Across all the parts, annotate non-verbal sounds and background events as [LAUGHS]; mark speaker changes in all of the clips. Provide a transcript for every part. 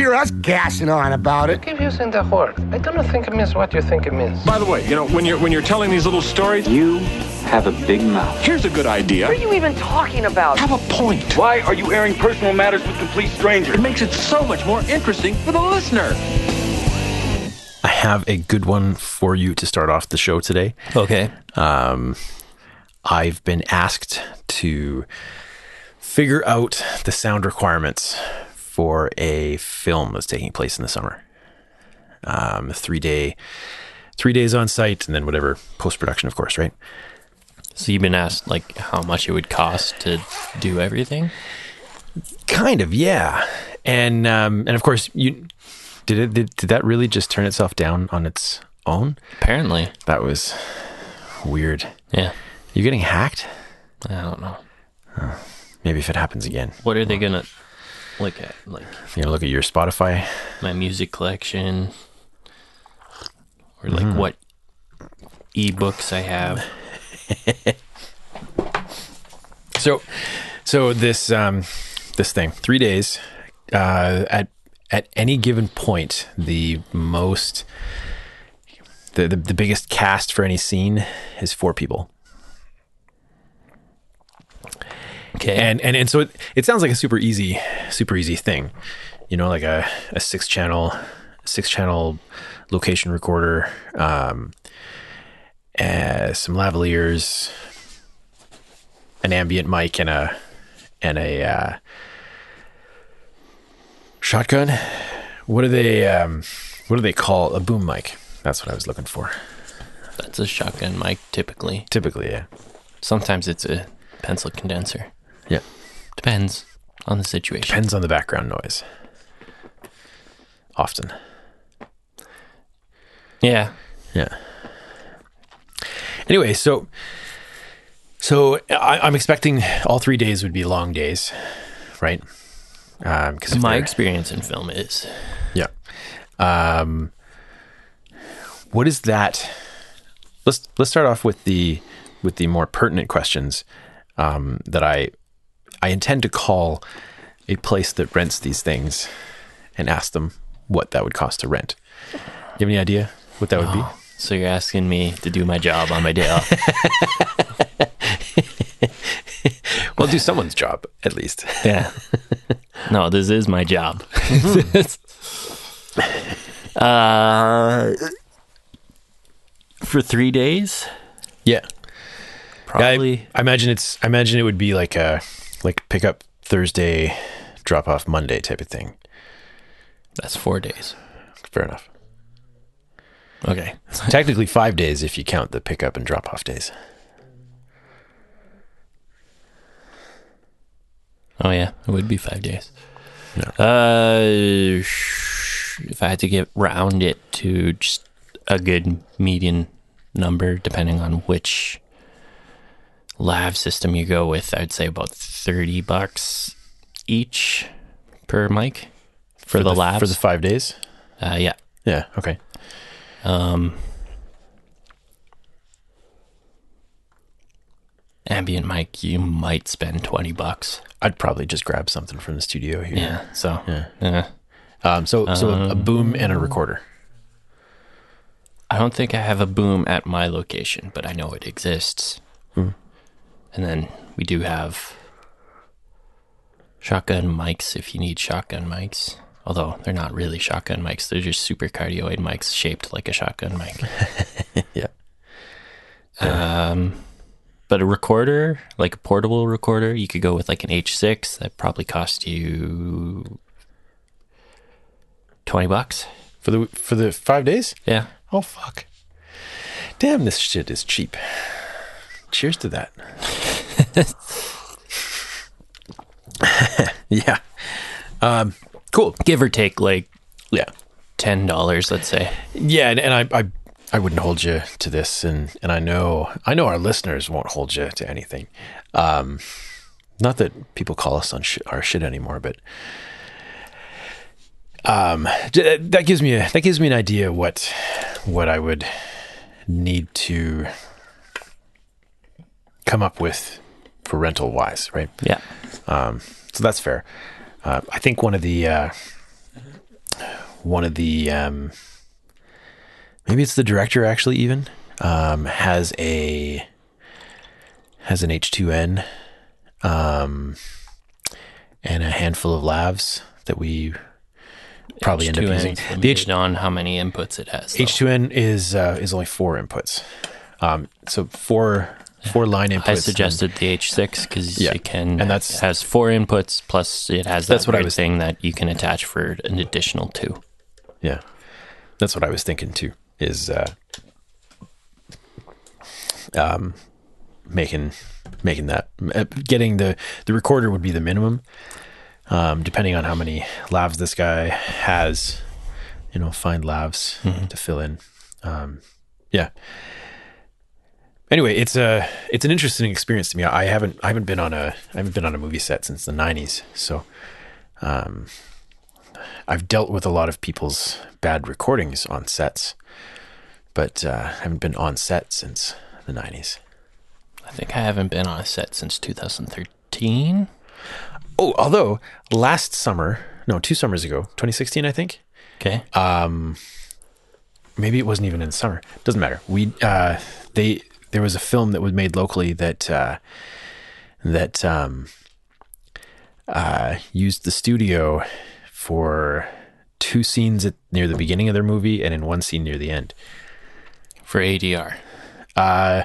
Speaker 1: hear us gassing on about it.
Speaker 2: Keep using the word. I do not think it means what you think it means.
Speaker 3: By the way, you know, when you're when you're telling these little stories,
Speaker 4: You have a big mouth.
Speaker 3: here's a good idea.
Speaker 5: What are you even talking about?
Speaker 3: Have a point.
Speaker 4: Why are you airing personal matters with complete strangers?
Speaker 3: It makes it so much more interesting for the listener.
Speaker 6: I have a good one for you to start off the show today.
Speaker 7: Okay.
Speaker 6: Um, I've been asked to figure out the sound requirements for a film that's taking place in the summer. Um, a three day, three days on site, and then whatever post production, of course, right?
Speaker 7: So you've been asked like how much it would cost to do everything?
Speaker 6: Kind of, yeah. And um, and of course, you did it. Did, did that really just turn itself down on its own?
Speaker 7: Apparently.
Speaker 6: That was weird.
Speaker 7: Yeah.
Speaker 6: you're getting hacked?
Speaker 7: I don't know.
Speaker 6: Maybe if it happens again.
Speaker 7: What are they gonna look at? Like
Speaker 6: You know, look at your Spotify.
Speaker 7: my music collection, or like what ebooks I have. [LAUGHS]
Speaker 6: So, so this um, this thing, three days. Uh, at at any given point, the most the, the the biggest cast for any scene is four people.
Speaker 7: Okay.
Speaker 6: and and and so it, it sounds like a super easy super easy thing you know like a, a six channel six channel location recorder um uh, some lavaliers an ambient mic and a and a uh, shotgun what do they um what do they call a boom mic that's what i was looking for
Speaker 7: That's a shotgun mic typically.
Speaker 6: typically yeah
Speaker 7: Sometimes it's a pencil condenser.
Speaker 6: Yeah
Speaker 7: Depends on the situation.
Speaker 6: depends on the background noise often
Speaker 7: Yeah.
Speaker 6: Yeah. Anyway, so so I, I'm expecting all three days would be long days, right? Um, because
Speaker 7: My experience in film is
Speaker 6: yeah. Um, what is that? Let's let's start off with the with the more pertinent questions um, that I I intend to call a place that rents these things and ask them what that would cost to rent. You have any idea what that would be?
Speaker 7: so you're asking me to do my job on my day off. [LAUGHS]
Speaker 6: Well, do someone's job at least.
Speaker 7: yeah. No, this is my job. [LAUGHS] uh for 3 days?
Speaker 6: Yeah.
Speaker 7: Probably
Speaker 6: I, I imagine it's. I imagine it would be like a like pick up Thursday, drop off Monday type of thing.
Speaker 7: that's 4 days.
Speaker 6: Fair enough.
Speaker 7: Okay. [LAUGHS]
Speaker 6: Technically five days if you count the pick up and drop off days.
Speaker 7: Oh yeah, it would be 5 days. Uh sh- if I had to get round it to just a good median number depending on which lav system you go with, I'd say about 30 bucks each per mic for, the, lavs.
Speaker 6: for the five days.
Speaker 7: uh, yeah.
Speaker 6: Yeah. Okay.
Speaker 7: Um, ambient mic, you might spend 20 bucks.
Speaker 6: I'd probably just grab something from the studio here.
Speaker 7: Yeah. So,
Speaker 6: Yeah.
Speaker 7: yeah.
Speaker 6: Um. So so a boom and a recorder.
Speaker 7: I don't think I have a boom at my location, but I know it exists. And then we do have shotgun mics if you need shotgun mics. Although they're not really shotgun mics, they're just super cardioid mics shaped like a shotgun mic. [LAUGHS]
Speaker 6: Yeah.
Speaker 7: Um, but a recorder, like a portable recorder, you could go with like an H6 that probably cost you 20 bucks.
Speaker 6: For the for the five days.
Speaker 7: Yeah.
Speaker 6: Oh fuck. Damn, this shit is cheap. Cheers to that. [LAUGHS] yeah. Um, Cool.
Speaker 7: give or take like
Speaker 6: Yeah.
Speaker 7: ten dollars, let's say.
Speaker 6: Yeah, and, and I, I I wouldn't hold you to this, and and I know I know our listeners won't hold you to anything. Um, not that people call us on sh- our shit anymore, but um, that gives me a, that gives me an idea what what I would need to come up with for rental wise, right?
Speaker 7: Yeah.
Speaker 6: Um, so that's fair. Uh, I think one of the uh, one of the um, maybe it's the director actually even um, has a has an H two N um, and a handful of lavs that we probably end up
Speaker 7: H2N
Speaker 6: using. The H
Speaker 7: on how many inputs it has. though.
Speaker 6: H two N is uh, is only four inputs. Um, so four four line inputs.
Speaker 7: I suggested the H6 because
Speaker 6: Yeah,
Speaker 7: it can
Speaker 6: and that's-
Speaker 7: it has four inputs plus it has that
Speaker 6: That's what I was-
Speaker 7: thing that you can attach for an additional two.
Speaker 6: Yeah, that's what I was thinking too. Is uh, um, making making that uh, getting the the recorder would be the minimum. Um, depending on how many lavs this guy has, you know, find lavs to fill in. Um, yeah. Anyway, it's a it's an interesting experience to me. I haven't I haven't been on a I haven't been on a movie set since the '90s, so um, I've dealt with a lot of people's bad recordings on sets, but uh, haven't been on set since the '90s.
Speaker 7: I think I haven't been on a set since 2013.
Speaker 6: Oh, although last summer, no, two summers ago, 2016, I think.
Speaker 7: Okay.
Speaker 6: Um, maybe it wasn't even in summer. Doesn't matter. We uh, they there was a film that was made locally that uh, that um, uh, used the studio for two scenes at, near the beginning of their movie and in one scene near the end.
Speaker 7: for ADR.
Speaker 6: Uh,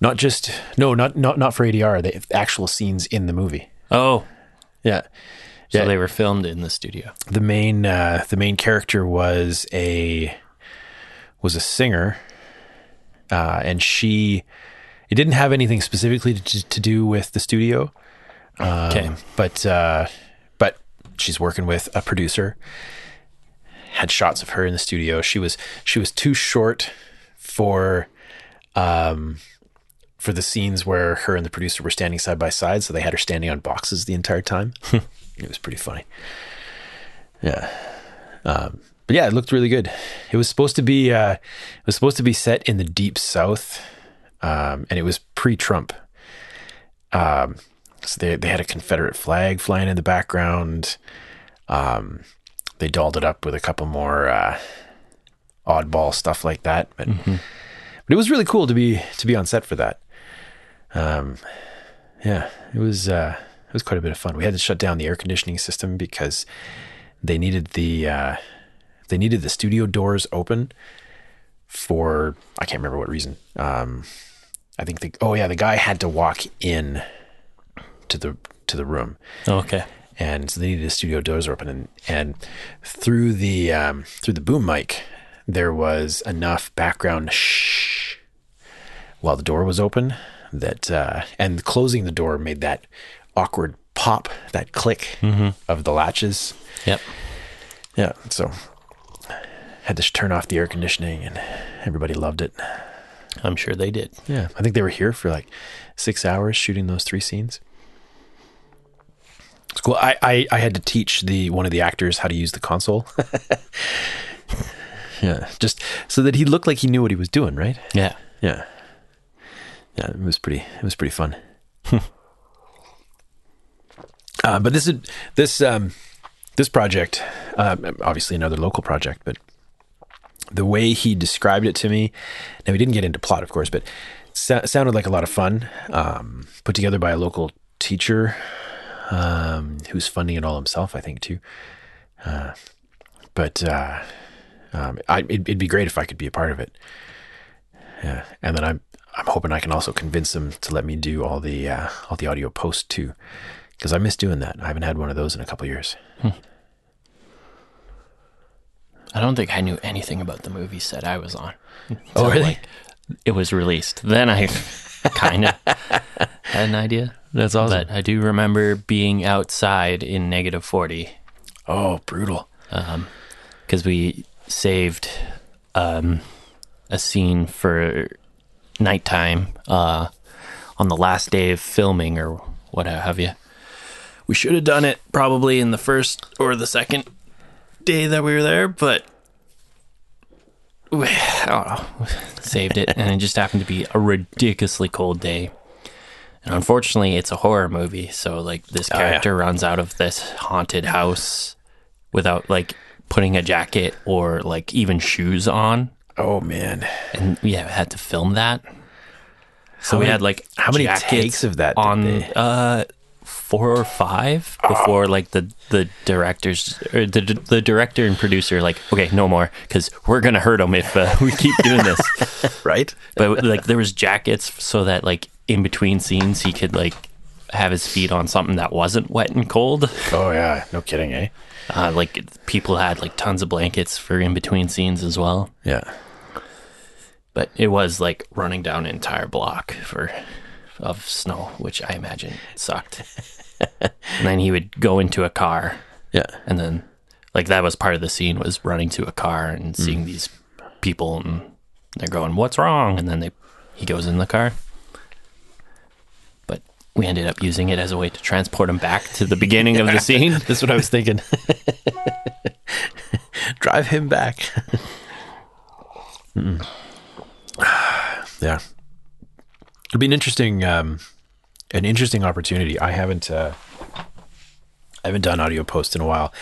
Speaker 6: not just no, not not not for ADR. The actual scenes in the movie.
Speaker 7: Oh,
Speaker 6: Yeah,
Speaker 7: so
Speaker 6: Yeah.
Speaker 7: they were filmed in the studio.
Speaker 6: the main uh, the main character was a was a singer, uh, and she it didn't have anything specifically to, to do with the studio,
Speaker 7: Okay.
Speaker 6: but uh, but she's working with a producer. Had shots of her in the studio. She was she was too short for um for the scenes where her and the producer were standing side by side, so they had her standing on boxes the entire time. it was pretty funny. Yeah. Um, but yeah, it looked really good. It was supposed to be uh, it was supposed to be set in the deep south, um, and it was pre-Trump. Um, so they they had a Confederate flag flying in the background. Um, they dolled it up with a couple more uh, oddball stuff like that, but but it was really cool to be to be on set for that. Um, yeah, it was uh, it was quite a bit of fun. We had to shut down the air conditioning system because they needed the uh, they needed the studio doors open for I can't remember what reason. Um, I think the oh yeah the guy had to walk in to the to the room
Speaker 7: Okay.
Speaker 6: and so they needed the studio doors open and and through the um, through the boom mic there was enough background shh while the door was open that uh, and closing the door made that awkward pop that click of the latches
Speaker 7: Yep.
Speaker 6: yeah so had to turn off the air conditioning and everybody loved it
Speaker 7: I'm sure they did.
Speaker 6: yeah I think they were here for like six hours shooting those three scenes it's cool. I, I, I had to teach the one of the actors how to use the console. [LAUGHS] yeah, just so that he looked like he knew what he was doing, right?
Speaker 7: Yeah.
Speaker 6: Yeah, yeah. It was pretty. It was pretty fun. [LAUGHS] uh, but this is this um, this project, um, obviously another local project, but the way he described it to me, now we didn't get into plot, of course, but sa- sounded like a lot of fun. Um, put together by a local teacher um, who's funding it all himself, I think too. Uh, but uh, um, I, it'd, it'd be great if I could be a part of it. Yeah, and then I'm I'm hoping I can also convince them to let me do all the uh, all the audio post too, because I miss doing that. I haven't had one of those in a couple years.
Speaker 7: I don't think I knew anything about the movie set I was on. [LAUGHS]
Speaker 6: Oh, really?
Speaker 7: like, it was released. Then I [LAUGHS] kind of had an idea.
Speaker 6: That's awesome.
Speaker 7: But I do remember being outside in negative 40
Speaker 6: Oh, brutal.
Speaker 7: because we saved um, a scene for nighttime uh, on the last day of filming or what have you. We should have done it probably in the first or the second day that we were there, but we, I don't know, saved it, and it just happened to be a ridiculously cold day. And unfortunately, it's a horror movie, so like this
Speaker 6: Oh, yeah.
Speaker 7: character runs out of this haunted house without like putting a jacket or like even shoes on,
Speaker 6: Oh man.
Speaker 7: and yeah, had to film that. So
Speaker 6: How
Speaker 7: we
Speaker 6: many-
Speaker 7: had like
Speaker 6: how many takes of that
Speaker 7: on uh four or five before like the the directors or the the director and producer like okay no more because we're gonna hurt them if uh, [LAUGHS] we keep doing this [LAUGHS]
Speaker 6: Right?
Speaker 7: but like there was jackets so that like in between scenes he could like have his feet on something that wasn't wet and cold
Speaker 6: Oh yeah. No kidding, eh?
Speaker 7: uh, like people had like tons of blankets for in between scenes as well
Speaker 6: Yeah.
Speaker 7: but it was like running down an entire block for of snow which i imagine sucked [LAUGHS] and then he would go into a car
Speaker 6: Yeah.
Speaker 7: and then like that was part of the scene was running to a car and mm. seeing these people and they're going what's wrong and then they he goes in the car but we ended up using it as a way to transport him back to the beginning of the [LAUGHS] scene
Speaker 6: That's what I was thinking. [LAUGHS] Drive him back. [SIGHS] Yeah. It'll be an interesting, um, an interesting opportunity. I haven't, uh, I haven't done audio post in a while,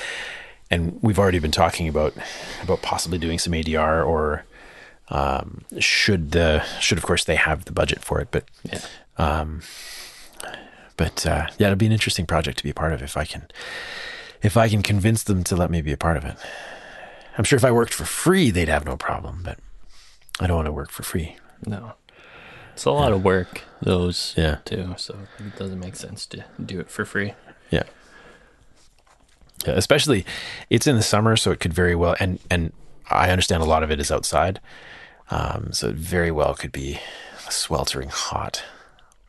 Speaker 6: and we've already been talking about about possibly doing some ADR or um, should the should of course they have the budget for it, but
Speaker 7: yeah
Speaker 6: but uh, yeah, it'll be an interesting project to be a part of if I can if I can convince them to let me be a part of it. I'm sure if I worked for free, they'd have no problem, but I don't want to work for free.
Speaker 7: no it's a lot of work those
Speaker 6: Yeah.
Speaker 7: too so it doesn't make sense to do it for free
Speaker 6: Yeah. Yeah, especially it's in the summer, so it could very well and and I understand a lot of it is outside, um, so it very well could be sweltering hot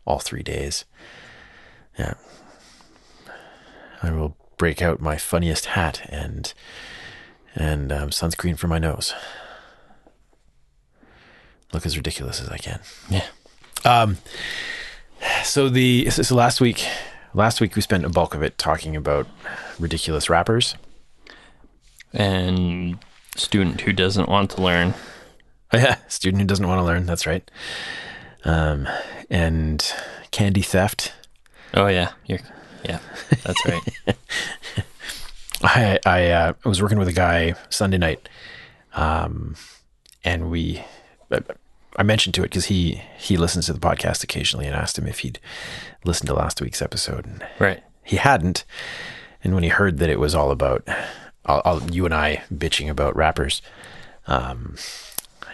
Speaker 6: all three days. Yeah, I will break out my funniest hat and and um, sunscreen for my nose. Look as ridiculous as I can.
Speaker 7: yeah
Speaker 6: So the so last week, last week we spent a bulk of it talking about ridiculous rappers.
Speaker 7: and student who doesn't want to learn
Speaker 6: Oh, yeah, [LAUGHS] student who doesn't want to learn. That's right. Um, and candy theft.
Speaker 7: oh yeah you're yeah that's right [LAUGHS]
Speaker 6: I I uh, I was working with a guy Sunday night, um, and we I- mentioned to it because he he listens to the podcast occasionally, and asked him if he'd listened to last week's episode, and
Speaker 7: right
Speaker 6: he hadn't. And when he heard that it was all about I'll, I'll, you and I bitching about rappers, um,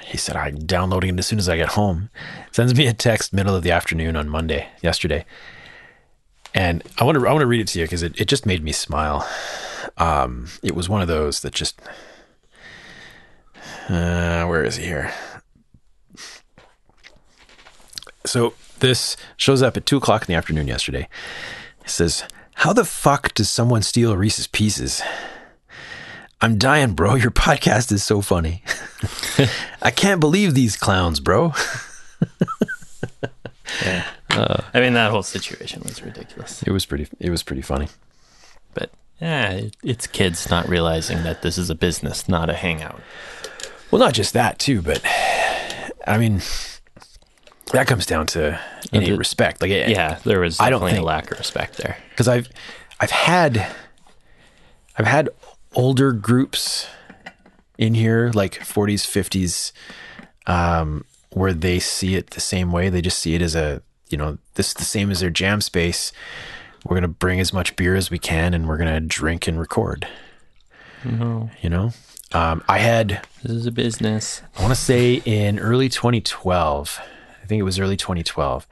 Speaker 6: he said, I'm downloading it as soon as I get home. Sends me a text middle of the afternoon on Monday, yesterday. And I want to I want to read it to you because it, it just made me smile. Um, it was one of those that just uh, where is he here? So this shows up at two o'clock in the afternoon yesterday. It says, How the fuck does someone steal Reese's pieces? I'm dying, bro. Your [LAUGHS] podcast is so funny. [LAUGHS] I can't believe these clowns, bro. [LAUGHS]
Speaker 7: I mean, that whole situation was ridiculous.
Speaker 6: It was pretty it was pretty funny.
Speaker 7: But yeah, it, it's kids not realizing that this is a business, not a hangout.
Speaker 6: Well, not just that too, but I mean that comes down to innate
Speaker 7: the-
Speaker 6: respect. Like
Speaker 7: Yeah, there was
Speaker 6: I don't
Speaker 7: definitely
Speaker 6: think-
Speaker 7: a lack of respect there.
Speaker 6: because I've I've had I've had older groups in here, like 40s, 50s, um, where they see it the same way. They just see it as a you know this is the same as their jam space. We're gonna bring as much beer as we can, and we're gonna drink and record. No. You know, um, I had
Speaker 7: This is a business.
Speaker 6: I want to say in early 2012, I think it was early 2012,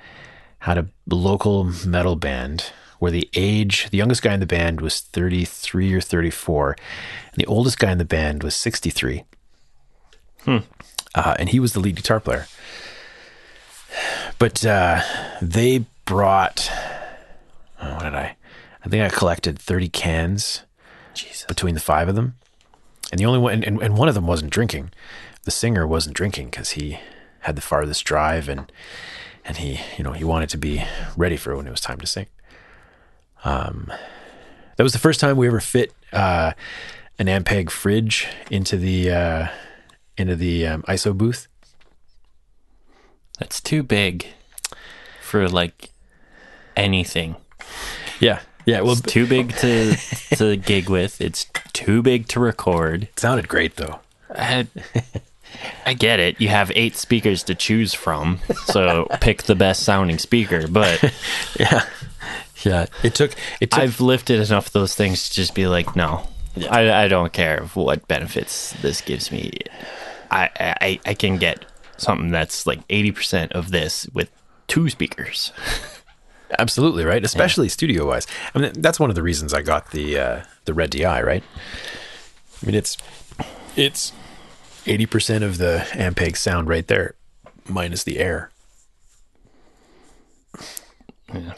Speaker 6: had a local metal band where the age, the youngest guy in the band was 33 or 34, and the oldest guy in the band was 63. Uh, and he was the lead guitar player. But uh, they brought, oh, what did I? I think I collected 30 cans between the five of them, and the only one and, and one of them wasn't drinking. The singer wasn't drinking because he had the farthest drive and and he you know he wanted to be ready for when it was time to sing. Um, that was the first time we ever fit uh, an Ampeg fridge into the uh, into the um, ISO booth.
Speaker 7: That's too big for like anything.
Speaker 6: Yeah, yeah. Well,
Speaker 7: It's too big to to gig with. It's too big to record.
Speaker 6: it sounded great though.
Speaker 7: I, get it. You have eight speakers to choose from, so [LAUGHS] pick the best sounding speaker. But [LAUGHS]
Speaker 6: Yeah, yeah. It took it took
Speaker 7: I've lifted enough of those things to just be like, no, I, I don't care what benefits this gives me. I, I I can get something that's like eighty percent of this with two speakers. [LAUGHS]
Speaker 6: Absolutely right, especially studio wise. I mean, that's one of the reasons I got the uh, the Red Di, right? I mean, it's it's eighty percent of the Ampeg sound right there, minus the air.
Speaker 7: Yeah.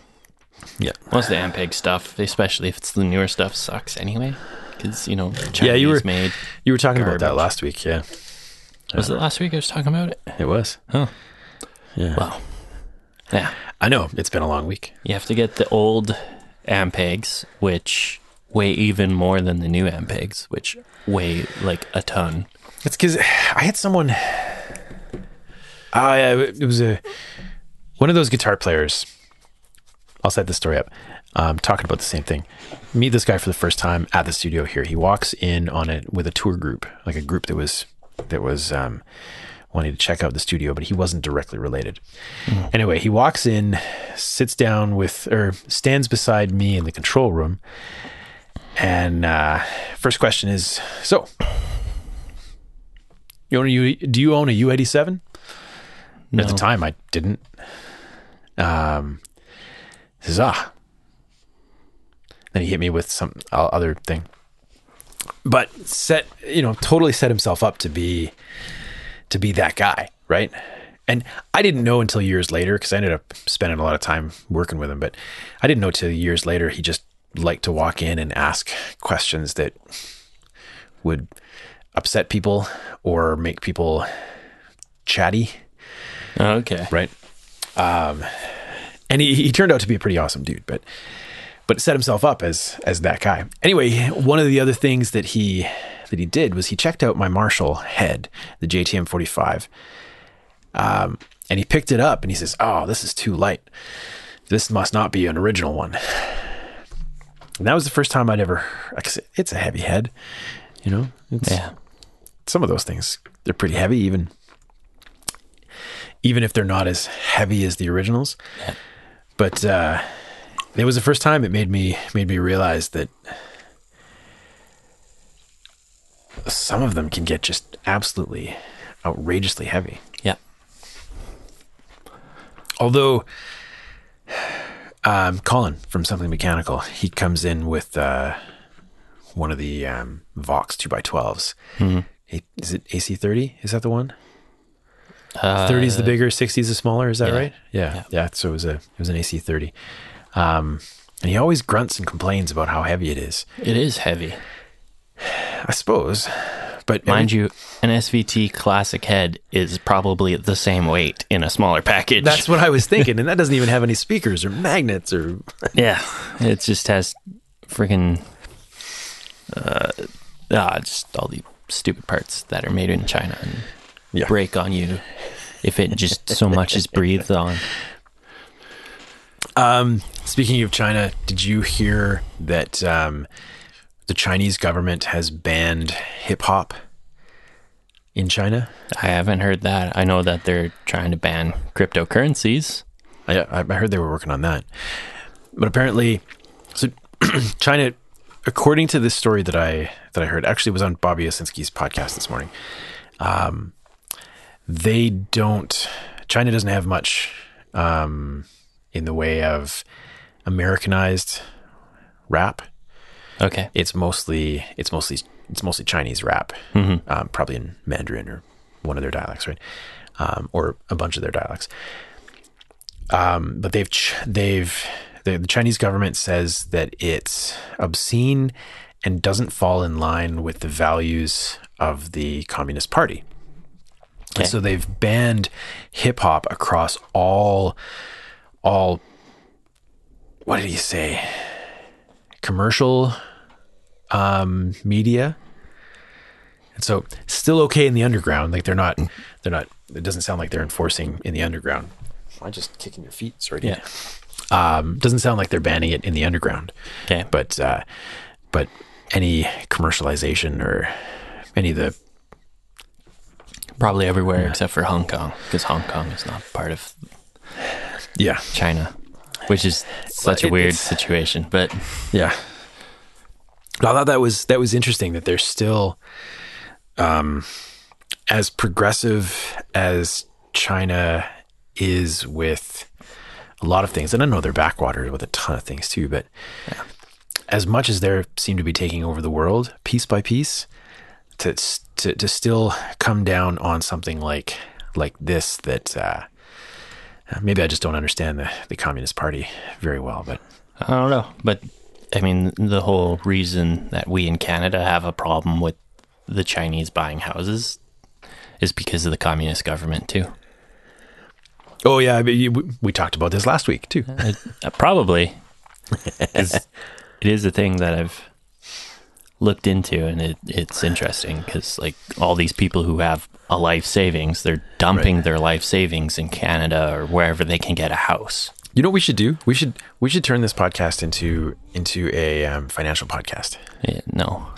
Speaker 6: Yeah,
Speaker 7: Most of the Ampeg stuff, especially if it's the newer stuff, sucks anyway. Because you know, Chinese
Speaker 6: yeah. You were
Speaker 7: made.
Speaker 6: you were talking about that last week. Yeah,
Speaker 7: Was it last week I was talking about it?
Speaker 6: it was.
Speaker 7: Huh.
Speaker 6: Yeah,
Speaker 7: Well, yeah.
Speaker 6: I know it's been a long week.
Speaker 7: You have to get the old Ampegs, which weigh even more than the new Ampegs, which weigh like a ton.
Speaker 6: It's because I had someone. Uh, it was a one of those guitar players. I'll set the story up. Um, talking about the same thing. Meet this guy for the first time at the studio here. He walks in on it with a tour group, like a group that was that was um, wanting to check out the studio, but he wasn't directly related. Anyway, he walks in, sits down with or stands beside me in the control room, and uh, first question is, "So, you own a U? Do you own a U eighty seven? At the time, I didn't. Um, he says ah. Then he hit me with some other thing, but set you know totally set himself up to be to be that guy, right? And I didn't know until years later because I ended up spending a lot of time working with him. But I didn't know till years later he just liked to walk in and ask questions that would upset people or make people chatty,
Speaker 7: Okay.
Speaker 6: right? Um, and he, he turned out to be a pretty awesome dude, but but set himself up as as that guy. Anyway, one of the other things that he that he did was he checked out my Marshall head, the JTM 45, um, and he picked it up and he says, "Oh, this is too light. This must not be an original one." And that was the first time I'd ever. like I said, It's a heavy head, you know. It's,
Speaker 7: Yeah.
Speaker 6: Some of those things they're pretty heavy even. Even if they're not as heavy as the originals. But uh it was the first time it made me made me realize that some of them can get just absolutely outrageously heavy.
Speaker 7: Yeah.
Speaker 6: although um, Colin from Something Mechanical, he comes in with uh, one of the um, Vox 2x12s. A- Is it AC30? Is that the one?
Speaker 7: Uh,
Speaker 6: 30 is the bigger, 60 is the smaller. Is that
Speaker 7: yeah.
Speaker 6: right? Yeah. yeah.
Speaker 7: Yeah.
Speaker 6: So it was a it was an AC30. Um, and he always grunts and complains about how heavy it is.
Speaker 7: It is heavy.
Speaker 6: I suppose, but
Speaker 7: Mind you, an SVT classic head is probably the same weight in a smaller package.
Speaker 6: that's what I was thinking. And that doesn't even have any speakers or magnets or [LAUGHS]
Speaker 7: yeah. It just has freaking uh, ah, just all the stupid parts that are made in China and
Speaker 6: Yeah.
Speaker 7: break on you if it just so much is breathed on.
Speaker 6: Um, speaking of China, did you hear that um, the Chinese government has banned hip hop in China?
Speaker 7: I haven't heard that. I know that they're trying to ban cryptocurrencies.
Speaker 6: I, I I heard they were working on that, but apparently, so [CLEARS THROAT] China, according to this story that I that I heard, actually was on Bobby Owsinski's podcast this morning. Um, they don't. China doesn't have much um, in the way of Americanized rap.
Speaker 7: Okay.
Speaker 6: it's mostly it's mostly it's mostly Chinese rap, um, probably in Mandarin or one of their dialects, right? Um, or a bunch of their dialects. Um, but they've ch- they've the, the Chinese government says that it's obscene and doesn't fall in line with the values of the Communist Party. And so they've banned hip hop across all all what did he say? Commercial um media. And so still okay in the underground. Like they're not they're not it doesn't sound like they're enforcing in the underground. I just kicking your feet? Sorry.
Speaker 7: Yeah.
Speaker 6: Um doesn't sound like they're banning it in the underground
Speaker 7: Okay.
Speaker 6: but uh, but any commercialization or any of the
Speaker 7: Probably everywhere except for Hong Kong, because Hong Kong is not part of
Speaker 6: yeah.
Speaker 7: China, which is such a weird situation. But
Speaker 6: yeah. I thought that was that was interesting that they're still um as progressive as China is with a lot of things and I know they're backwater with a ton of things too but as much as they seem to be taking over the world piece by piece to to to still come down on something like like this that uh maybe I just don't understand the the Communist Party very well but
Speaker 7: I don't know. But I mean, the whole reason that we in Canada have a problem with the Chinese buying houses is because of the communist government too.
Speaker 6: Oh yeah, we- we talked about this last week too.
Speaker 7: Uh, probably. [LAUGHS] it is a thing that I've looked into, and it, it's interesting because like all these people who have a life savings, they're dumping their life savings in Canada or wherever they can get a house.
Speaker 6: You know what we should do? We should we should turn this podcast into into a um, financial podcast.
Speaker 7: Yeah, no. [LAUGHS]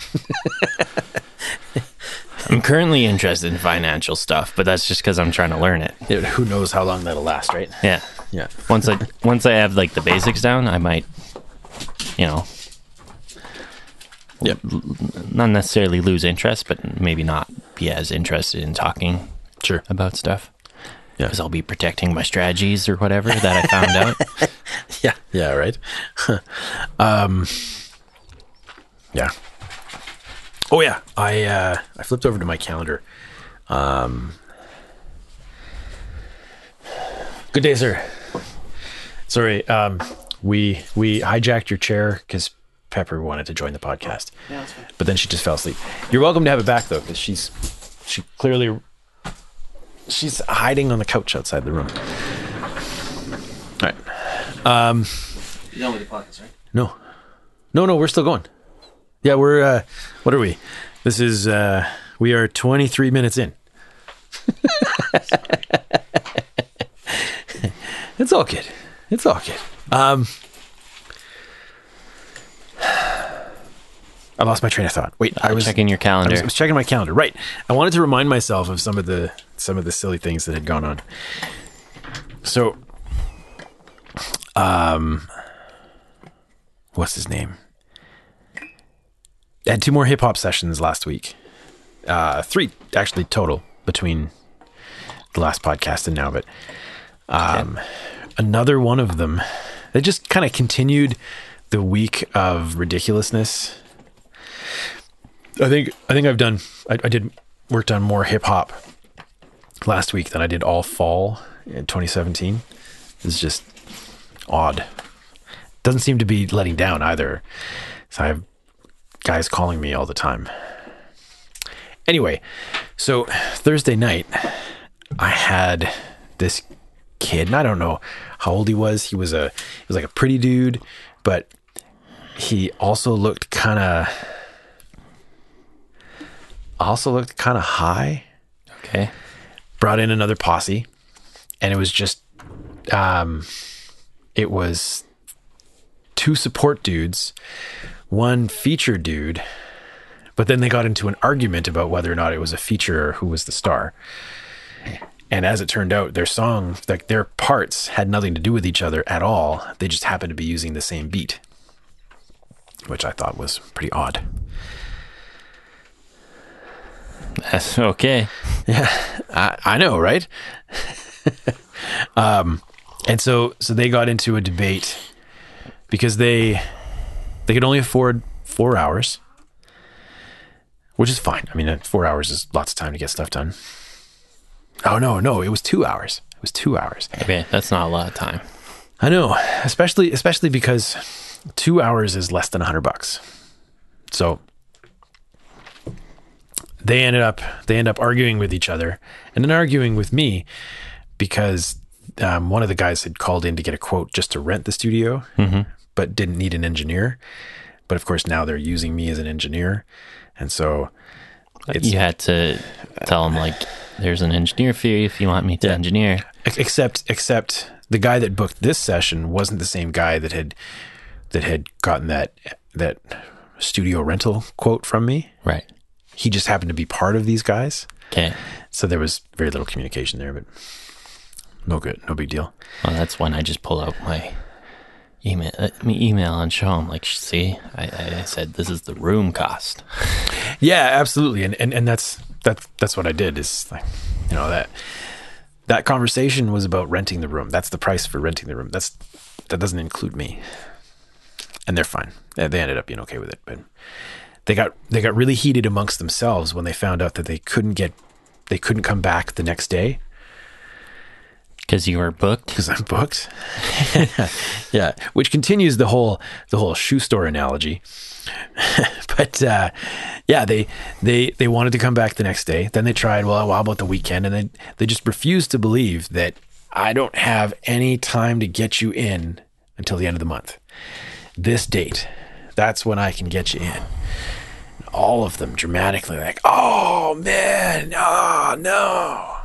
Speaker 7: I'm currently interested in financial stuff, but that's just because I'm trying to learn it.
Speaker 6: Yeah, who knows how long that'll last, right?
Speaker 7: Yeah.
Speaker 6: Yeah.
Speaker 7: Once I once I have like the basics down, I might, you know,
Speaker 6: Yep.
Speaker 7: not necessarily lose interest, but maybe not be as interested in talking
Speaker 6: Sure.
Speaker 7: about stuff.
Speaker 6: Yeah.
Speaker 7: Because I'll be protecting my strategies or whatever that I found out. [LAUGHS]
Speaker 6: Yeah. Yeah. Right. [LAUGHS] um. Yeah. Oh yeah. I uh, I flipped over to my calendar. Um. Good day, sir. Sorry. Um. We we hijacked your chair because Pepper wanted to join the podcast. Yeah, that's fine. But then she just fell asleep. You're welcome to have it back though, because she's she clearly she's hiding on the couch outside the room. All right. Um.
Speaker 7: You're done with the podcast, right?
Speaker 6: No. No, no, we're still going. Yeah, we're uh what are we? This is uh we are 23 minutes in. [LAUGHS] it's all good. It's all good. Um I lost my train of thought. Wait, I was
Speaker 7: checking your
Speaker 6: I
Speaker 7: calendar.
Speaker 6: was, I was checking my calendar. Right. I wanted to remind myself of some of the some of the silly things that had gone on. So um what's his name? I had two more hip hop sessions last week. Uh, three actually total between the last podcast and now, but um, another one of them. They just kind of continued the week of ridiculousness. I think I think I've done. I, I did worked on more hip hop last week than I did all fall in 2017. It's just odd doesn't seem to be letting down either. So I have guys calling me all the time. Anyway, so Thursday night, I had this kid, and I don't know how old he was. He was a he was like a pretty dude, but he also looked kind of also looked kind of high
Speaker 7: Okay.
Speaker 6: brought in another posse and it was just um it was two support dudes one feature dude but then they got into an argument about whether or not it was a feature or who was the star and as it turned out their song like their parts had nothing to do with each other at all they just happened to be using the same beat which i thought was pretty odd
Speaker 7: That's okay. [LAUGHS]
Speaker 6: I, I know, right? [LAUGHS] um, and so so they got into a debate because they they could only afford four hours, which is fine. I mean, uh, four hours is lots of time to get stuff done. Oh no, no, it was two hours. It was two hours.
Speaker 7: Okay, that's not a lot of time.
Speaker 6: I know, especially especially because two hours is less than a hundred bucks. So they ended up they end up arguing with each other and then arguing with me because um, one of the guys had called in to get a quote just to rent the studio, but didn't need an engineer. But of course, now they're using me as an engineer, and so it's
Speaker 7: you had to tell him like, "There's an engineer fee if you want me to engineer."
Speaker 6: Except except the guy that booked this session wasn't the same guy that had that had gotten that that studio rental quote from me.
Speaker 7: Right.
Speaker 6: He just happened to be part of these guys,
Speaker 7: Okay.
Speaker 6: so there was very little communication there. But no good, no big deal.
Speaker 7: Well, that's when I just pull out my email, uh, me email and show him like, "See, I, I said this is the room cost." [LAUGHS]
Speaker 6: Yeah, absolutely, and and and that's that's that's what I did. Is like you know that that conversation was about renting the room. That's the price for renting the room. That's that doesn't include me, and they're fine. They ended up being okay with it, but they got they got really heated amongst themselves when they found out that they couldn't get they couldn't come back the next day
Speaker 7: Because you were booked.
Speaker 6: because I'm booked. [LAUGHS] [LAUGHS] yeah, which continues the whole the whole shoe store analogy. [LAUGHS] but uh, yeah, they they they wanted to come back the next day. Then they tried. Well, how about the weekend? And then they just refused to believe that I don't have any time to get you in until the end of the month. This date, that's when I can get you in. All of them dramatically like, oh man, oh no.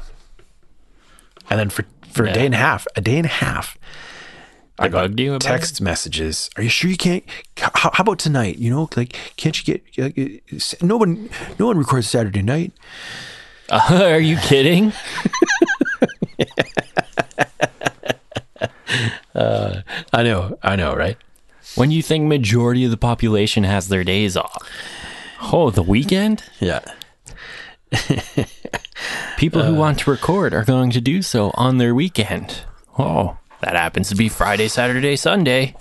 Speaker 6: And then for for a day and a half, a day and a half, I got
Speaker 7: bugged you about
Speaker 6: text messages. Are you sure you can't? How, how about tonight? You know, like, can't you get? Like, uh, no one, no one records Saturday night.
Speaker 7: Uh, [LAUGHS] Are you kidding? [LAUGHS]
Speaker 6: I know, I know, right?
Speaker 7: when you think majority of the population has their days off. Oh, the weekend?
Speaker 6: Yeah, [LAUGHS]
Speaker 7: People
Speaker 6: Uh.
Speaker 7: who want to record are going to do so on their weekend. Oh, that happens to be Friday, Saturday, Sunday.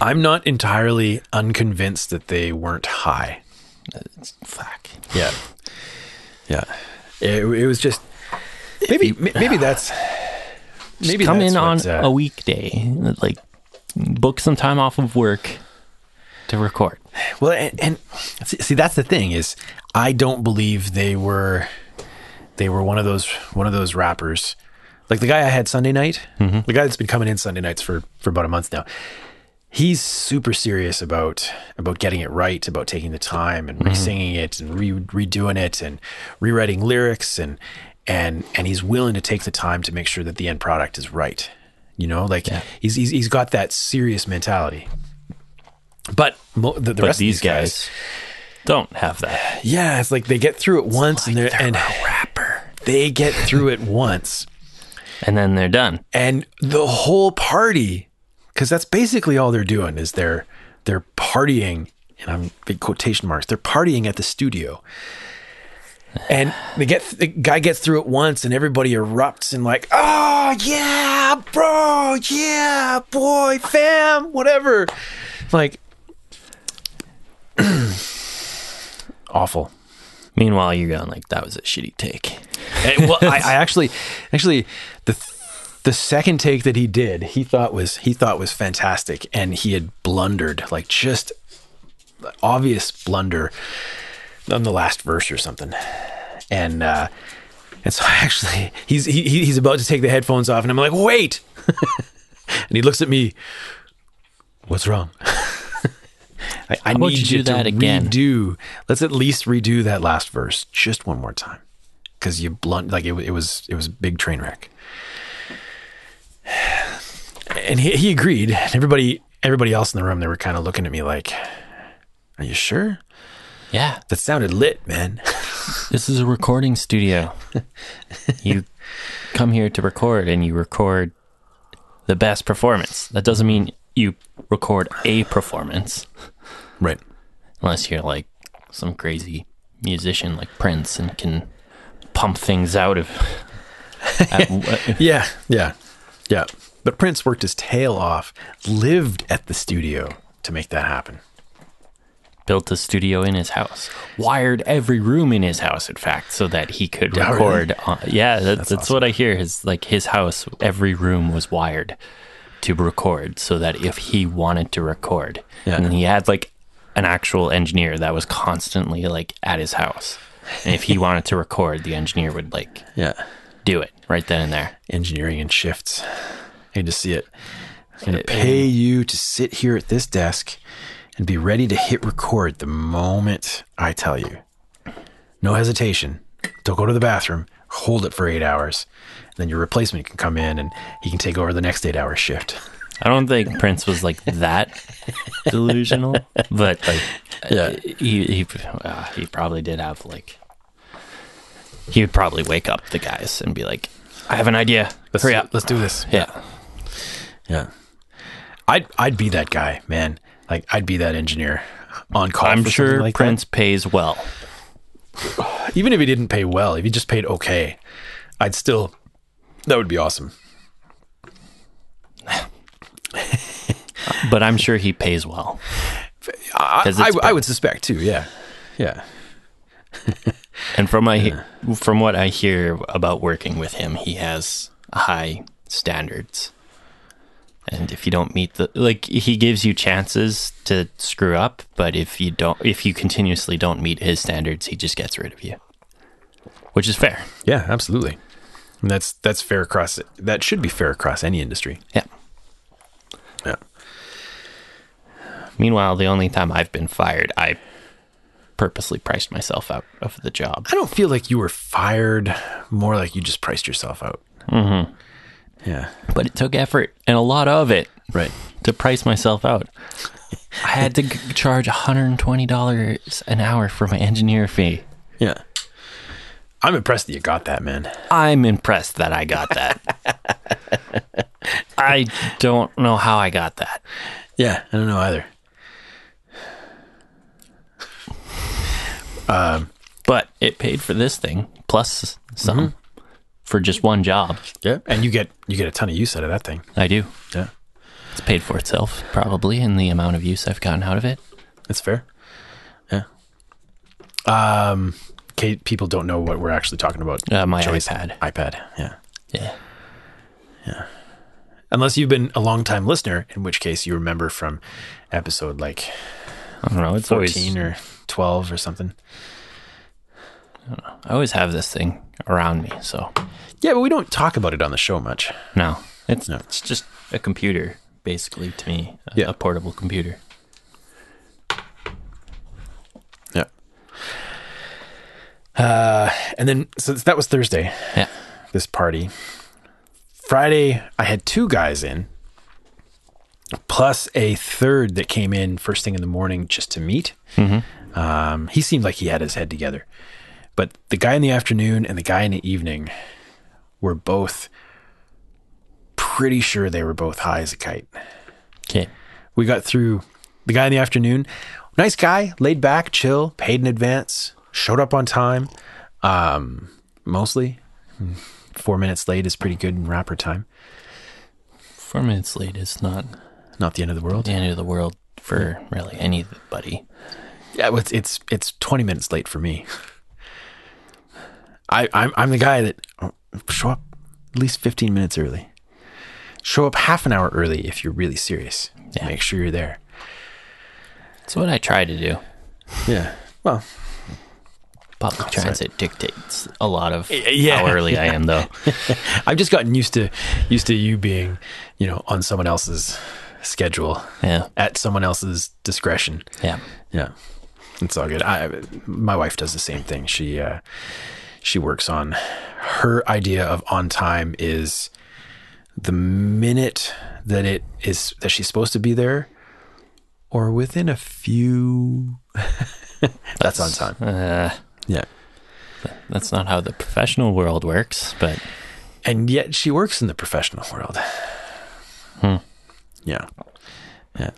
Speaker 6: I'm not entirely unconvinced that they weren't high.
Speaker 7: It's, Fuck.
Speaker 6: Yeah, yeah. It, it was just maybe [SIGHS] maybe that's maybe
Speaker 7: come
Speaker 6: that's
Speaker 7: in on
Speaker 6: uh,
Speaker 7: a weekday, like book some time off of work to record.
Speaker 6: Well, and, and see, see, that's the thing is, I don't believe they were they were one of those one of those rappers, like the guy I had Sunday night, mm-hmm. the guy that's been coming in Sunday nights for for about a month now. He's super serious about about getting it right, about taking the time and mm-hmm. re-singing it and re- redoing it and rewriting lyrics and and and he's willing to take the time to make sure that the end product is right. You know, like he's, he's he's got that serious mentality. But mo- the, the
Speaker 7: But
Speaker 6: rest
Speaker 7: these
Speaker 6: of these guys,
Speaker 7: guys don't have that.
Speaker 6: yeah, it's like they get through it once and they're, and
Speaker 7: rapper.
Speaker 6: they get through it once
Speaker 7: And then they're done.
Speaker 6: and the whole party because that's basically all they're doing is they're they're partying and I'm big quotation marks they're partying at the studio. And they get the guy gets through it once and everybody erupts and like oh yeah bro yeah boy fam whatever. Like [CLEARS THROAT] awful
Speaker 7: Meanwhile, you're going like, that was a shitty take. [LAUGHS]
Speaker 6: And, well, I, I actually, actually, the the second take that he did, he thought was he thought was fantastic, and he had blundered, like just obvious blunder on the last verse or something, and uh, and so [LAUGHS] I actually, he's he, he- he's about to take the headphones off, and I'm like, wait, [LAUGHS] and he looks at me, what's wrong? I, I need
Speaker 7: you do
Speaker 6: to
Speaker 7: that again?
Speaker 6: redo. Let's at least redo that last verse just one more time, because you blunt like it, it was it was a big train wreck. [SIGHS] And he, he agreed. Everybody everybody else in the room they were kind of looking at me like, "Are you sure?
Speaker 7: Yeah,
Speaker 6: That sounded lit, man." [LAUGHS]
Speaker 7: this is a recording studio. [LAUGHS] you come here to record and you record the best performance. That doesn't mean you record a performance
Speaker 6: right.
Speaker 7: unless you're like some crazy musician like Prince and can pump things out of. [LAUGHS] at- uh,
Speaker 6: Yeah, yeah, yeah. But Prince worked his tail off, lived at the studio to make that happen.
Speaker 7: built a studio in his house, wired every room in his house, in fact, so that he could oh,
Speaker 6: Yeah,
Speaker 7: record. On, yeah, that's, that's,
Speaker 6: awesome.
Speaker 7: what I hear. His like his house, every room was wired to record, so that if he wanted to record,
Speaker 6: Yeah.
Speaker 7: and he had like an actual engineer that was constantly like at his house. And if he [LAUGHS] wanted to record, the engineer would like
Speaker 6: Yeah.
Speaker 7: do it right then and there.
Speaker 6: Engineering in shifts. I hate to see it. I'm going to pay you to sit here at this desk and be ready to hit record the moment I tell you. No hesitation. Don't go to the bathroom. Hold it for eight hours. Then your replacement can come in and he can take over the next eight hour shift.
Speaker 7: I don't think Prince was like that [LAUGHS] delusional, but like,
Speaker 6: Yeah.
Speaker 7: he he uh, he probably did have like he would probably wake up the guys and be like, "I have an idea.
Speaker 6: Let's,
Speaker 7: Hurry up."
Speaker 6: Let's do this.
Speaker 7: Yeah,
Speaker 6: Yeah. I'd I'd be that guy, man. Like I'd be that engineer on call.
Speaker 7: I'm sure
Speaker 6: like
Speaker 7: Prince pays well.
Speaker 6: Even if he didn't pay well, if he just paid okay, I'd still. That would be awesome. [LAUGHS]
Speaker 7: but I'm sure he pays well.
Speaker 6: I, I, I would suspect too. Yeah, yeah. [LAUGHS]
Speaker 7: And from my from what I hear about working with him, he has high standards. And if you don't meet the like he gives you chances to screw up, but if you don't if you continuously don't meet his standards, he just gets rid of you. Which is fair.
Speaker 6: Yeah, absolutely. And that's that's fair across. That should be fair across any industry.
Speaker 7: Yeah.
Speaker 6: Yeah.
Speaker 7: Meanwhile, the only time I've been fired, I purposely priced myself out of the job.
Speaker 6: I don't feel like you were fired. More like you just priced yourself out. Mm-hmm. Yeah.
Speaker 7: But it took effort and a lot of it
Speaker 6: Right.
Speaker 7: to price myself out. I had to g- charge $120 an hour for my engineer fee.
Speaker 6: Yeah. I'm impressed that you got that, man.
Speaker 7: I'm impressed that I got that. [LAUGHS] I don't know how I got that.
Speaker 6: Yeah, I don't know either.
Speaker 7: But it paid for this thing plus some for just one job.
Speaker 6: Yeah, and you get you get a ton of use out of that thing.
Speaker 7: I do.
Speaker 6: Yeah,
Speaker 7: It's paid for itself probably in the amount of use I've gotten out of it.
Speaker 6: that's fair. Yeah. Um, people don't know what we're actually talking about.
Speaker 7: Uh, my
Speaker 6: Joey's
Speaker 7: iPad.
Speaker 6: iPad. Yeah.
Speaker 7: Yeah. Yeah.
Speaker 6: Unless you've been a long time listener, in which case you remember from episode like
Speaker 7: I don't know. It's
Speaker 6: 14
Speaker 7: always,
Speaker 6: or 12 or something.
Speaker 7: I always have this thing around me. So
Speaker 6: Yeah, but we don't talk about it on the show much.
Speaker 7: no, it's
Speaker 6: No.
Speaker 7: it's just a computer basically to me, a,
Speaker 6: Yeah.
Speaker 7: a portable computer.
Speaker 6: Yeah. Uh, and then so that was Thursday.
Speaker 7: Yeah.
Speaker 6: This party. Friday, I had two guys in, plus a third that came in first thing in the morning just to meet. Um, he seemed like he had his head together, but the guy in the afternoon and the guy in the evening were both pretty sure they were both high as a kite.
Speaker 7: Okay.
Speaker 6: We got through the guy in the afternoon. Nice guy, laid back, chill, paid in advance, showed up on time. Um, mostly four minutes late is pretty good in rapper time.
Speaker 7: Four minutes late is not
Speaker 6: Not the end of the world.
Speaker 7: the end of the world for really anybody.
Speaker 6: Yeah, it's it's it's twenty minutes late for me. I I'm I'm the guy that oh, show up at least fifteen minutes early. Show up half an hour early if you're really serious.
Speaker 7: Yeah.
Speaker 6: Make sure you're there.
Speaker 7: That's what I try to do.
Speaker 6: Yeah. Well,
Speaker 7: Public transit dictates a lot of
Speaker 6: yeah.
Speaker 7: how early I am, though. [LAUGHS]
Speaker 6: I've just gotten used to used to you being, you know, on someone else's schedule
Speaker 7: Yeah.
Speaker 6: at someone else's discretion.
Speaker 7: Yeah.
Speaker 6: Yeah, it's all good. I, my wife does the same thing. She uh, she works on her idea of on time is the minute that it is that she's supposed to be there, or within a few. [LAUGHS] That's, on time.
Speaker 7: Uh,
Speaker 6: Yeah,
Speaker 7: that's not how the professional world works, but
Speaker 6: and yet she works in the professional world. Hmm. Yeah, yeah.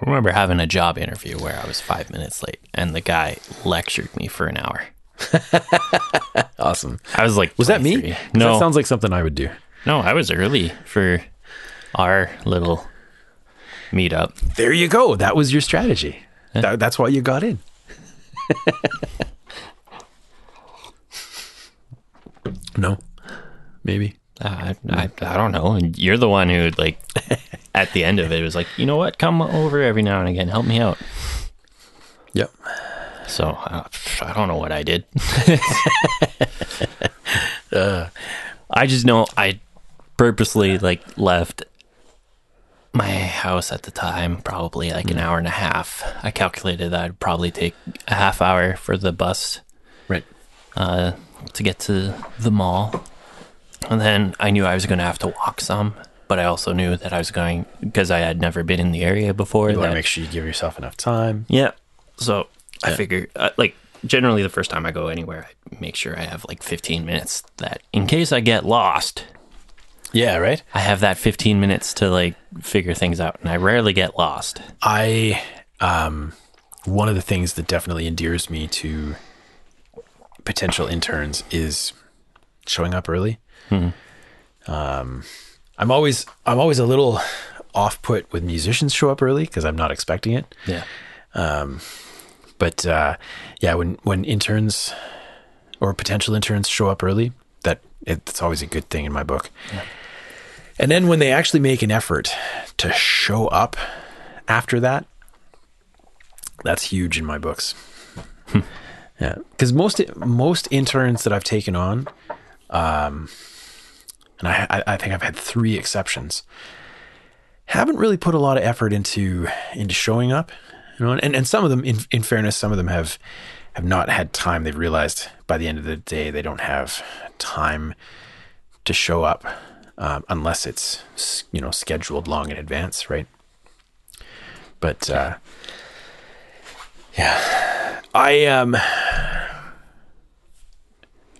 Speaker 7: I remember having a job interview where I was five minutes late and the guy lectured me for an hour. [LAUGHS]
Speaker 6: Awesome.
Speaker 7: I was like,
Speaker 6: Was that me?
Speaker 7: No,
Speaker 6: that sounds like something I would do.
Speaker 7: no, I was early for our little meetup.
Speaker 6: There you go. That was your strategy. That, that's why you got in. No, maybe.
Speaker 7: Uh, I, I, don't know. You're the one who like [LAUGHS] at the end of it, was like, you know what? Come over every now and again, help me out.
Speaker 6: Yep.
Speaker 7: So uh, I don't know what I did. [LAUGHS] [LAUGHS] I just know I purposely like left my house at the time, probably like an hour and a half. I calculated that I'd probably take a half hour for the bus
Speaker 6: Right.
Speaker 7: uh, to get to the mall. And then I knew I was going to have to walk some, but I also knew that I was going because I had never been in the area before.
Speaker 6: You want to make sure you give yourself enough time.
Speaker 7: yeah. So I
Speaker 6: Yeah.
Speaker 7: figure, uh, like, generally the first time I go anywhere, I make sure I have like 15 minutes that in case I get lost,
Speaker 6: Yeah, right.
Speaker 7: I have that 15 minutes to like figure things out. And I rarely get lost.
Speaker 6: I um one of the things that definitely endears me to potential interns is showing up early. Um I'm always I'm always a little off put when musicians show up early because I'm not expecting it.
Speaker 7: Yeah.
Speaker 6: But uh yeah, when when interns or potential interns show up early, that it's always a good thing in my book. And then when they actually make an effort to show up after that, that's huge in my books. yeah, because most most interns that I've taken on, um, and I, I I think I've had three exceptions, haven't really put a lot of effort into into showing up. You know, and, and some of them, in in fairness, some of them have have not had time. They've realized by the end of the day they don't have time to show up um, unless it's you know scheduled long in advance, right? But uh, yeah, I um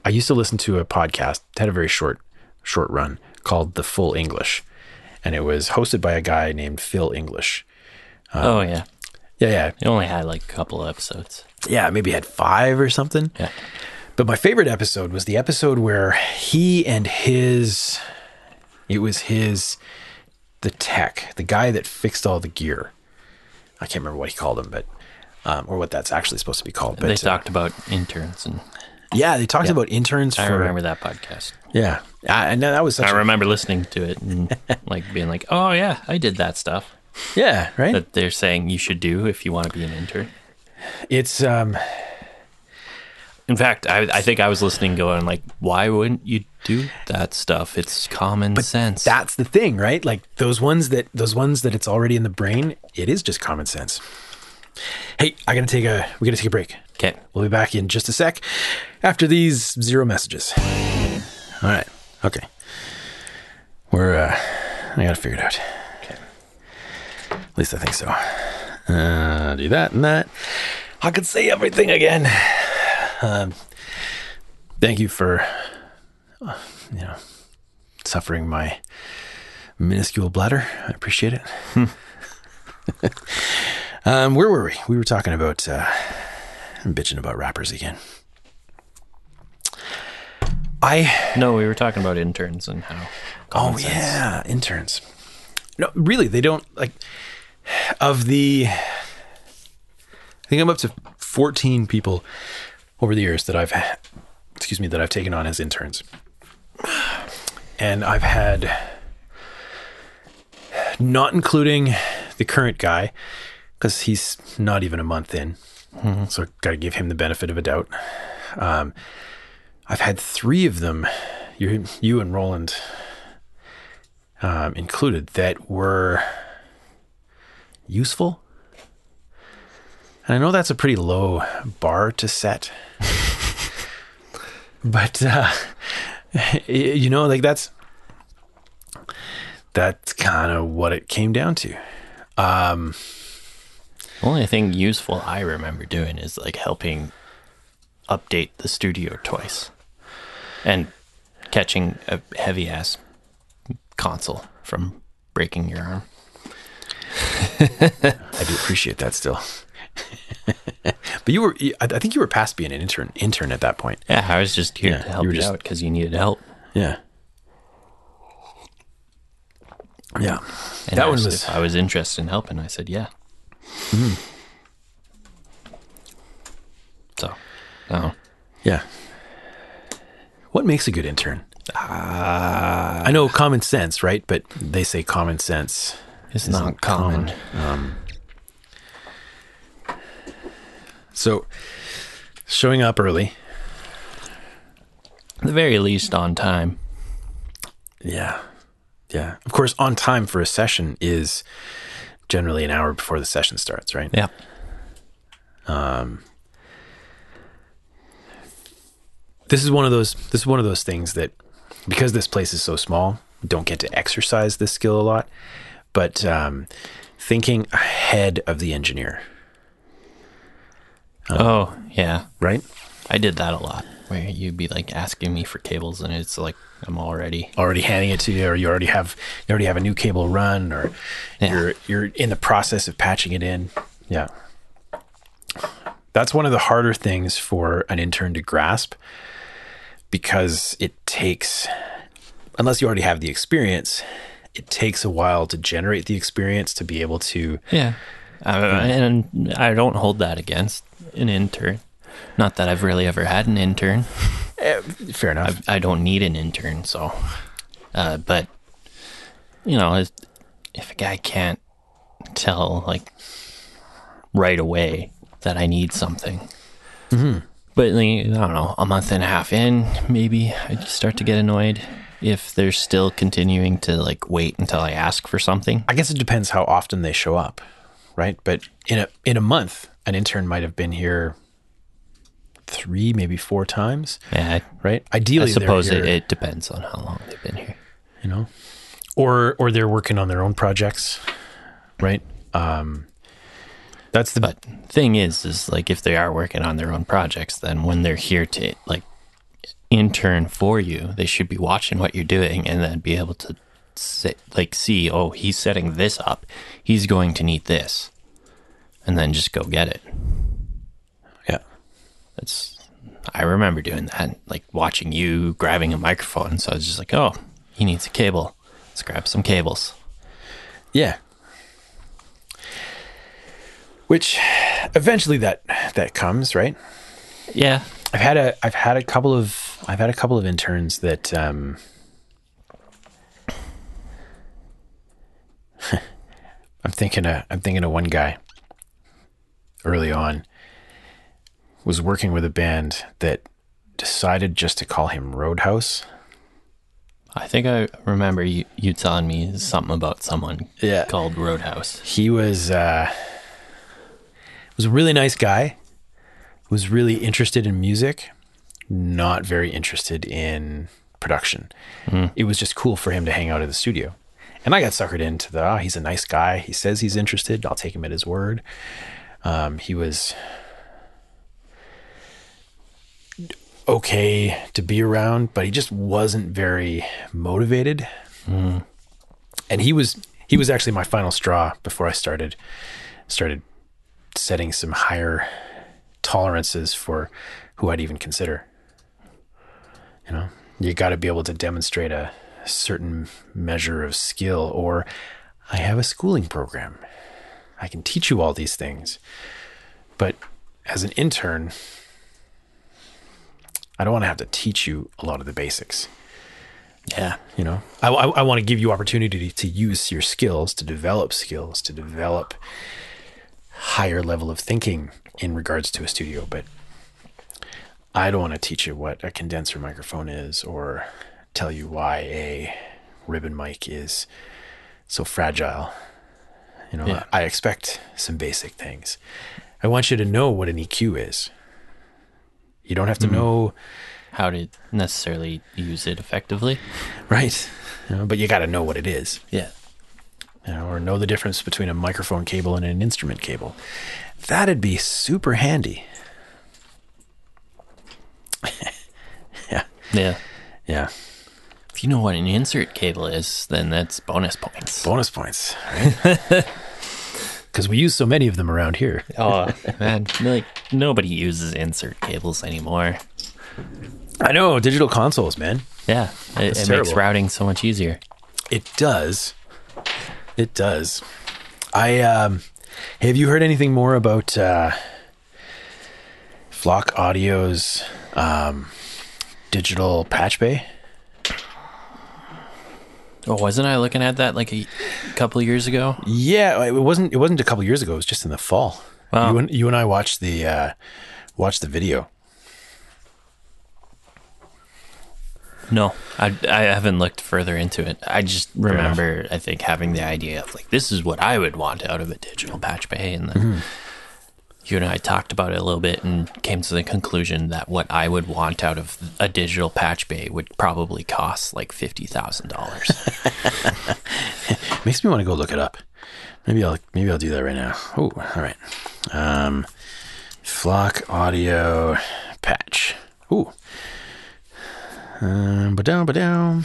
Speaker 6: I used to listen to a podcast. It had a very short short run called The Full English, and it was hosted by a guy named Phil English.
Speaker 7: oh, yeah.
Speaker 6: Yeah, yeah,
Speaker 7: It only had like a couple of episodes.
Speaker 6: yeah, maybe had five or something.
Speaker 7: Yeah.
Speaker 6: But my favorite episode was the episode where he and his, it was his, the tech, the guy that fixed all the gear. I can't remember what he called him, but, um, or what that's actually supposed to be called. But
Speaker 7: they
Speaker 6: uh,
Speaker 7: talked about interns, and
Speaker 6: yeah, they talked about interns
Speaker 7: I remember that podcast.
Speaker 6: yeah. I, and that was such
Speaker 7: I
Speaker 6: a,
Speaker 7: remember listening to it and [LAUGHS] like being like, oh, yeah, I did that stuff
Speaker 6: yeah, right.
Speaker 7: that they're saying you should do if you want to be an intern.
Speaker 6: it's, um,
Speaker 7: In fact, I, I think I was listening going like, why wouldn't you do that stuff? It's common sense.
Speaker 6: that's the thing, right? Like those ones that, those ones that it's already in the brain, it is just common sense. Hey, I gotta take a, we gotta take a break.
Speaker 7: okay.
Speaker 6: We'll be back in just a sec after these zero messages. All right. Okay. We're, uh, I got to figure it out. Okay. At least I think so. Uh, do that and that. I could say everything again. Um, thank you for, uh, you know, suffering my minuscule bladder. I appreciate it. [LAUGHS] um, where were we? We were talking about, uh, I'm bitching about rappers again. I
Speaker 7: No, we were talking about interns and how.
Speaker 6: oh
Speaker 7: sense-
Speaker 6: yeah, interns. No, really, they don't like of the. I think I'm up to 14 people over the years that I've, excuse me, that I've taken on as interns, and I've had, not including the current guy, because he's not even a month in, so got to give him the benefit of a doubt. Um, I've had three of them, you, you and Roland um, included, that were useful. And I know that's a pretty low bar to set, [LAUGHS] but uh, [LAUGHS] you know, like that's that's kind of what it came down to. Um,
Speaker 7: only thing useful I remember doing is like helping update the studio twice and catching a heavy ass console from breaking your arm. [LAUGHS]
Speaker 6: I do appreciate that still. [LAUGHS] but you were, I think you were past being an intern, intern at that point.
Speaker 7: Yeah, I was just here
Speaker 6: Yeah,
Speaker 7: to
Speaker 6: you
Speaker 7: help
Speaker 6: were
Speaker 7: you,
Speaker 6: just-
Speaker 7: out because you needed help.
Speaker 6: Yeah. Yeah.
Speaker 7: And
Speaker 6: That one
Speaker 7: was, I was interested in helping. I said, yeah.
Speaker 6: Hmm.
Speaker 7: So, oh,
Speaker 6: Yeah. What makes a good intern? I know common sense, right? But they say common sense
Speaker 7: It's not common.
Speaker 6: Um, so showing up early.
Speaker 7: At the very least, on time.
Speaker 6: Yeah. Yeah. Of course, on time for a session is generally an hour before the session starts, right?
Speaker 7: Yeah.
Speaker 6: Um, this is one of those. This is one of those things that, because this place is so small, don't get to exercise this skill a lot. But um, thinking ahead of the engineer,
Speaker 7: oh, yeah.
Speaker 6: right?
Speaker 7: I did that a lot where you'd be like asking me for cables and it's like I'm already
Speaker 6: Already handing it to you, or you already have you already have a new cable run, or
Speaker 7: Yeah.
Speaker 6: you're you're in the process of patching it in. Yeah, that's one of the harder things for an intern to grasp because it takes, unless you already have the experience, it takes a while to generate the experience to be able to.
Speaker 7: Yeah. Uh, and I don't hold that against an intern. Not that I've really ever had an intern.
Speaker 6: Fair enough.
Speaker 7: I, I don't need an intern, so. Uh, but, you know, if, if a guy can't tell, like, right away that I need something. But, like, I don't know, a month and a half in, maybe I just start to get annoyed if they're still continuing to, like, wait until I ask for something.
Speaker 6: I guess it depends how often they show up, right? But in a in a month, an intern might have been here three, maybe four times,
Speaker 7: Yeah, I,
Speaker 6: right?
Speaker 7: I
Speaker 6: Ideally, they're
Speaker 7: suppose
Speaker 6: here,
Speaker 7: it, it depends on how long they've been here.
Speaker 6: you know, or or they're working on their own projects, right? Um, that's the
Speaker 7: But thing is, is like if they are working on their own projects, then when they're here to like intern for you, they should be watching what you're doing and then be able to sit, like see, oh, he's setting this up, he's going to need this, and then just go get it.
Speaker 6: yeah,
Speaker 7: That's I remember doing that, like watching you grabbing a microphone. So I was just like, oh, he needs a cable. Let's grab some cables.
Speaker 6: yeah. Which eventually that that comes, right?
Speaker 7: Yeah,
Speaker 6: I've had a I've had a couple of I've had a couple of interns that um [LAUGHS] I'm thinking of I'm thinking of one guy early on was working with a band that decided just to call him Roadhouse.
Speaker 7: I think I remember you, you telling me something about someone
Speaker 6: Yeah.
Speaker 7: called Roadhouse.
Speaker 6: He was uh was a really nice guy. Was really interested in music, not very interested in production. It was just cool for him to hang out at the studio. And I got suckered into the, oh, he's a nice guy. He says he's interested. I'll take him at his word. Um, he was okay to be around, but he just wasn't very motivated. And he was he was actually my final straw before I started started setting some higher tolerances for who I'd even consider. You know, you got to be able to demonstrate a certain measure of skill, or I have a schooling program. I can teach you all these things. But as an intern, I don't want to have to teach you a lot of the basics.
Speaker 7: Yeah.
Speaker 6: You know, I, I, I want to give you opportunity to use your skills, to develop skills, to develop higher level of thinking in regards to a studio. But I don't want to teach you what a condenser microphone is or tell you why a ribbon mic is so fragile. You know,
Speaker 7: Yeah.
Speaker 6: I expect some basic things. I want you to know what an EQ is. You don't have to mm-hmm. know
Speaker 7: How to necessarily use it effectively.
Speaker 6: Right. You know, but you got to know what it is,
Speaker 7: Yeah.
Speaker 6: you know, or know the difference between a microphone cable and an instrument cable. That'd be super handy. [LAUGHS] yeah.
Speaker 7: Yeah.
Speaker 6: Yeah.
Speaker 7: If you know what an insert cable is, then that's bonus points.
Speaker 6: Bonus points. Because [LAUGHS] we use so many of them around here. [LAUGHS]
Speaker 7: Oh man, like nobody uses insert cables anymore.
Speaker 6: I know, digital consoles, man.
Speaker 7: Yeah, it, it makes routing so much easier.
Speaker 6: It does. It does. I um have you heard anything more about uh Flock Audio's um digital patch bay?
Speaker 7: Oh, wasn't I looking at that like a couple of years ago?
Speaker 6: Yeah, it wasn't. It wasn't a couple years ago. It was just in the fall.
Speaker 7: Wow.
Speaker 6: You and you and I watched the uh, watched the video.
Speaker 7: No, I, I haven't looked further into it. I just remember, I think, having the idea of like, this is what I would want out of a digital patch bay. And then
Speaker 6: Mm-hmm.
Speaker 7: You and I talked about it a little bit and came to the conclusion that what I would want out of a digital patch bay would probably cost like $50,000. [LAUGHS]
Speaker 6: Makes me want to go look it up. Maybe I'll maybe I'll do that right now. Oh, all right. Um, Flock audio patch. Ooh. Um, ba down, ba down.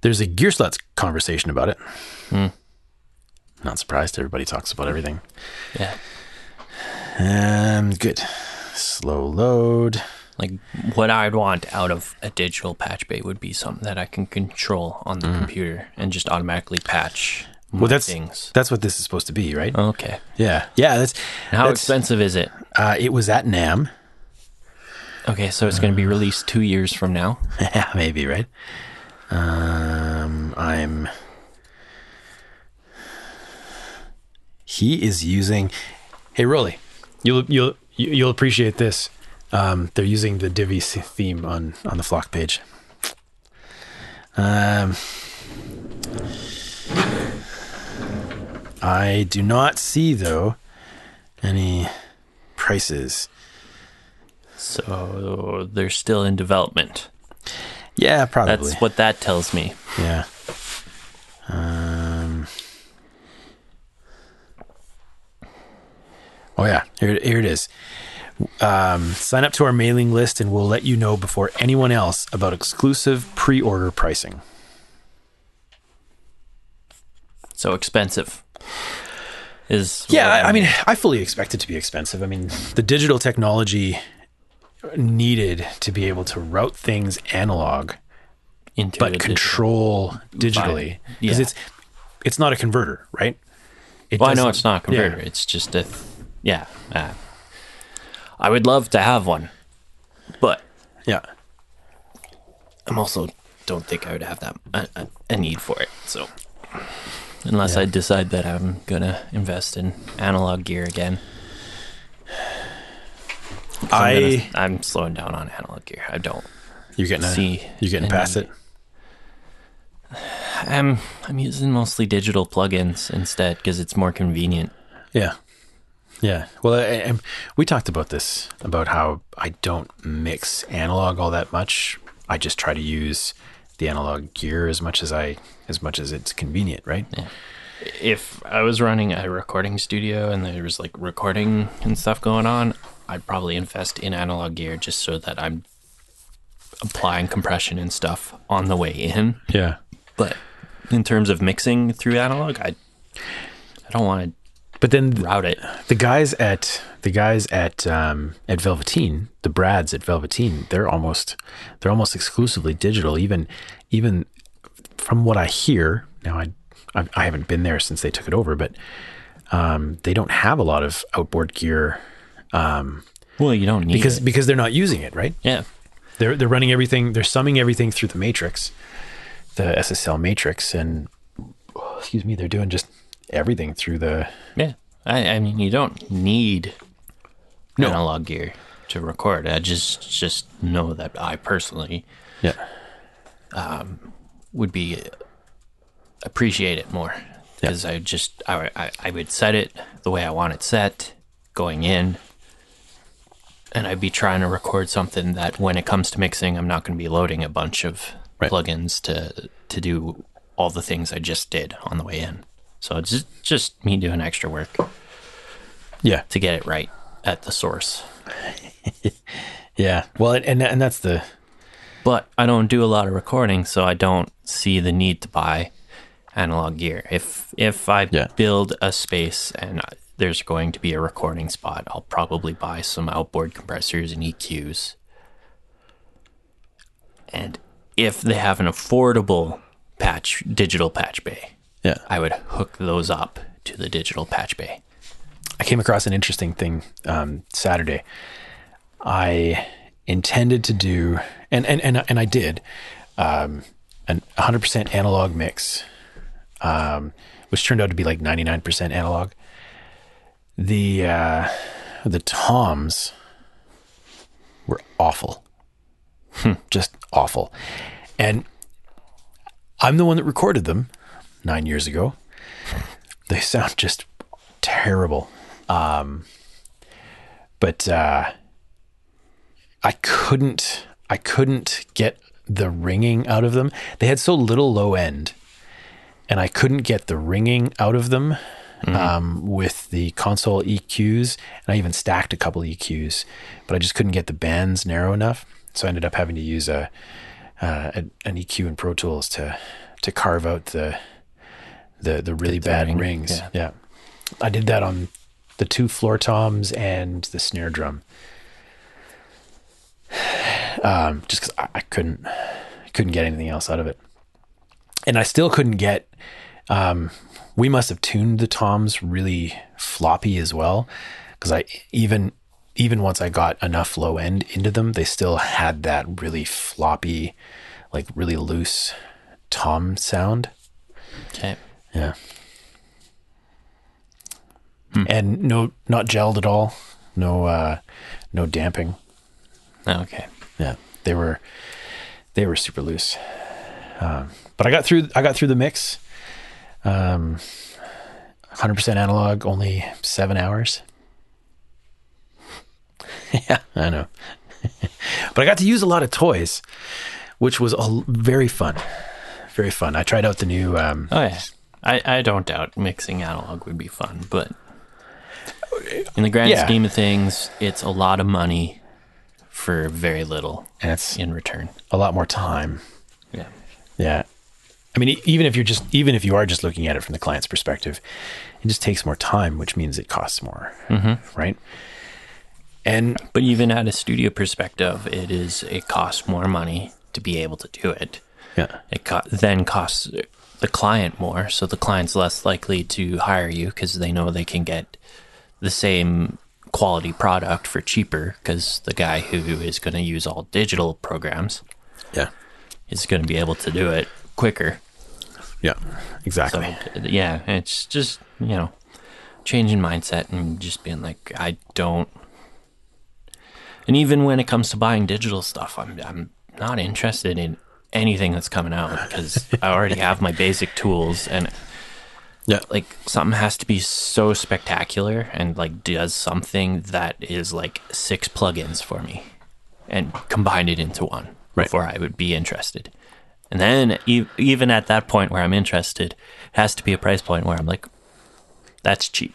Speaker 6: There's a Gearslutz conversation about it. Not surprised. Everybody talks about everything.
Speaker 7: yeah.
Speaker 6: Um, good. Slow load.
Speaker 7: Like what I'd want out of a digital patch bay would be something that I can control on the computer and just automatically patch
Speaker 6: Mm. Well, that's
Speaker 7: things.
Speaker 6: that's what this is supposed to be, right?
Speaker 7: Okay.
Speaker 6: Yeah, yeah. That's
Speaker 7: How
Speaker 6: that's-
Speaker 7: expensive is it?
Speaker 6: Uh, it was at NAMM.
Speaker 7: Okay, so it's going to be released two years from now. [LAUGHS]
Speaker 6: Yeah, maybe right. Um, I'm. He is using. Hey, Rolly, you'll you'll you- you'll appreciate this. Um, they're using the Divi theme on on the flock page. Um, I do not see though any prices.
Speaker 7: So they're still in development.
Speaker 6: Yeah, probably.
Speaker 7: That's what that tells me.
Speaker 6: Yeah. Um. Oh yeah, here here it is. Um, sign up to our mailing list, and we'll let you know before anyone else about exclusive pre-order pricing.
Speaker 7: So expensive. Is
Speaker 6: Yeah, I, I mean, I fully expect it to be expensive. I mean, the digital technology needed to be able to route things analog,
Speaker 7: into
Speaker 6: but control digitally because
Speaker 7: Yeah.
Speaker 6: it's it's not a converter, right? It
Speaker 7: Well, I know it's not a converter.
Speaker 6: Yeah.
Speaker 7: It's just a. th- Yeah. Uh, I would love to have one, but
Speaker 6: yeah.
Speaker 7: I'm also don't think I would have that a, a, a need for it. So unless I decide that I'm gonna invest in analog gear again. I'm,
Speaker 6: I
Speaker 7: gonna- I'm slowing down on analog gear. I don't.
Speaker 6: you're getting a, you're getting past it. [SIGHS]
Speaker 7: I'm I'm using mostly digital plugins instead because it's more convenient.
Speaker 6: Yeah. Yeah. Well, I, I, we talked about this about how I don't mix analog all that much. I just try to use the analog gear as much as I as much as it's convenient, right?
Speaker 7: If I was running a recording studio and there was like recording and stuff going on, I'd probably invest in analog gear just so that I'm applying compression and stuff on the way in.
Speaker 6: Yeah.
Speaker 7: But in terms of mixing through analog, I I don't want
Speaker 6: But then
Speaker 7: route it.
Speaker 6: the guys at the guys at um, at Velveteen, the Brads at Velveteen, they're almost they're almost exclusively digital. Even even from what I hear now, I I, I haven't been there since they took it over, but um, they don't have a lot of outboard gear
Speaker 7: Well, you don't need
Speaker 6: because
Speaker 7: it.
Speaker 6: because they're not using it, right?
Speaker 7: yeah.
Speaker 6: They're they're running everything. They're summing everything through the matrix, the SSL matrix, and oh, excuse me, they're doing just everything through the
Speaker 7: Yeah. I, I mean, you don't need
Speaker 6: No.
Speaker 7: analog gear to record. I just just know that I personally
Speaker 6: yeah um,
Speaker 7: would be appreciate it more because I just I, I I would set it the way I want it set going in, and I'd be trying to record something that when it comes to mixing, I'm not going to be loading a bunch of
Speaker 6: Right.
Speaker 7: plugins to to do all the things I just did on the way in. So it's just just me doing extra work
Speaker 6: yeah
Speaker 7: to get it right at the source. [LAUGHS]
Speaker 6: yeah. Well, and and that's the
Speaker 7: but I don't do a lot of recording, so I don't see the need to buy analog gear. If if I
Speaker 6: Yeah.
Speaker 7: build a space and there's going to be a recording spot, I'll probably buy some outboard compressors and EQs. And if they have an affordable patch digital patch bay,
Speaker 6: yeah.
Speaker 7: I would hook those up to the digital patch bay.
Speaker 6: I came across an interesting thing um, Saturday. I intended to do, and and and and I did, um, an 100% analog mix, um, which turned out to be like 99% analog. The uh, the toms were awful, just awful, and I'm the one that recorded them nine years ago. They sound just terrible. Um, but uh, I couldn't I couldn't get the ringing out of them. They had so little low end, and I couldn't get the ringing out of them um, with the console EQs. And I even stacked a couple EQs, but I just couldn't get the bands narrow enough. So I ended up having to use a, uh, a an EQ in Pro Tools to to carve out the the the really
Speaker 7: the
Speaker 6: bad
Speaker 7: ring,
Speaker 6: rings.
Speaker 7: yeah.
Speaker 6: yeah, I did that on the two floor toms and the snare drum. [SIGHS] Um, just because I, I couldn't couldn't get anything else out of it, and I still couldn't get. Um, we must have tuned the toms really floppy as well, because I even even once I got enough low end into them, they still had that really floppy, like really loose tom sound.
Speaker 7: Okay.
Speaker 6: Yeah. And no, not gelled at all. No, uh, no damping.
Speaker 7: Okay.
Speaker 6: Yeah, they were, they were super loose. Um, but I got through. I got through the mix. Um, hundred percent analog, only seven hours. [LAUGHS] yeah, I know. [LAUGHS] but I got to use a lot of toys, which was a, very fun. Very fun. I tried out the new. Um,
Speaker 7: Oh yeah. I, I don't doubt mixing analog would be fun, but in the grand
Speaker 6: Yeah.
Speaker 7: scheme of things, it's a lot of money for very little
Speaker 6: and it's
Speaker 7: in return.
Speaker 6: a lot more time.
Speaker 7: Yeah.
Speaker 6: Yeah. I mean, even if you're just, even if you are just looking at it from the client's perspective, it just takes more time, which means it costs more. Mm-hmm. Right. And
Speaker 7: But even at a studio perspective, it is it costs more money to be able to do it.
Speaker 6: yeah,
Speaker 7: It co- then costs the client more, so the client's less likely to hire you because they know they can get the same quality product for cheaper because the guy who is going to use all digital programs
Speaker 6: yeah,
Speaker 7: is going to be able to do it quicker.
Speaker 6: yeah,
Speaker 7: So
Speaker 6: exactly.
Speaker 7: yeah, it's just you know changing mindset and just being like I don't. And even when it comes to buying digital stuff, I'm I'm not interested in anything that's coming out [LAUGHS] because I already have my basic tools and
Speaker 6: yeah,
Speaker 7: like something has to be so spectacular and like does something that is like six plugins for me and combine it into one
Speaker 6: Right.
Speaker 7: before I would be interested. And then e- even at that point where I'm interested, it has to be a price point where I'm like, that's cheap.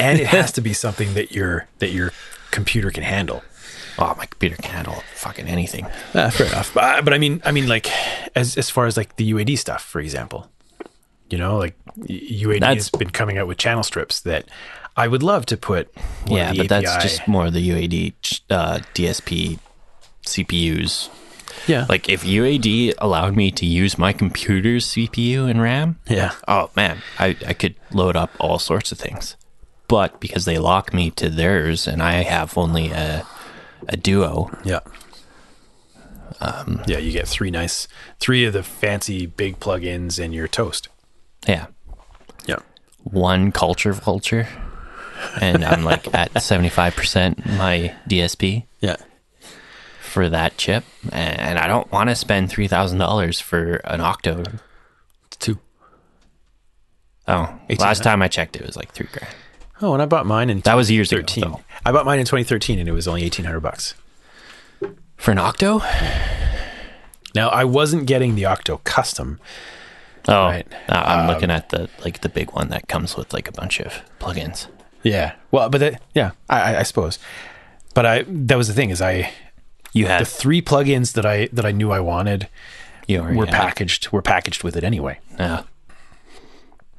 Speaker 6: and it has [LAUGHS] to be something that your that your computer can handle.
Speaker 7: Oh, my computer can handle fucking anything.
Speaker 6: Uh, fair enough. But, but I mean, I mean, like as as far as like the UAD stuff, for example, you know, like UAD
Speaker 7: That's-
Speaker 6: has been coming out with channel strips that I would love to put.
Speaker 7: yeah, but that's just more the UAD uh, DSP CPUs.
Speaker 6: yeah,
Speaker 7: Like if UAD allowed me to use my computer's CPU and RAM,
Speaker 6: yeah,
Speaker 7: oh man, I, I could load up all sorts of things. But because they lock me to theirs and I have only a a duo,
Speaker 6: yeah. Um, yeah, you get three nice, three of the fancy big plugins in your toast.
Speaker 7: yeah,
Speaker 6: Yeah,
Speaker 7: one culture vulture, and I'm like at [LAUGHS] seventy five percent my DSP
Speaker 6: yeah,
Speaker 7: for that chip, and I don't want to spend three thousand dollars for an Octo.
Speaker 6: It's two.
Speaker 7: Oh, last time I checked, it was like three grand.
Speaker 6: Oh, and I bought mine in
Speaker 7: That was years ago,
Speaker 6: 2013.
Speaker 7: though.
Speaker 6: I bought mine in 2013, and it was only 1800 bucks.
Speaker 7: For an Octo?
Speaker 6: Now I wasn't getting the Octo Custom.
Speaker 7: Oh,
Speaker 6: Right.
Speaker 7: I'm um, looking at the like the big one that comes with like a bunch of plugins.
Speaker 6: Yeah, well, but that, yeah, I, I- I suppose. But I that was the thing is I
Speaker 7: You
Speaker 6: the
Speaker 7: had
Speaker 6: three plugins that I that I knew I wanted
Speaker 7: you
Speaker 6: were packaged were packaged with it anyway.
Speaker 7: Yeah,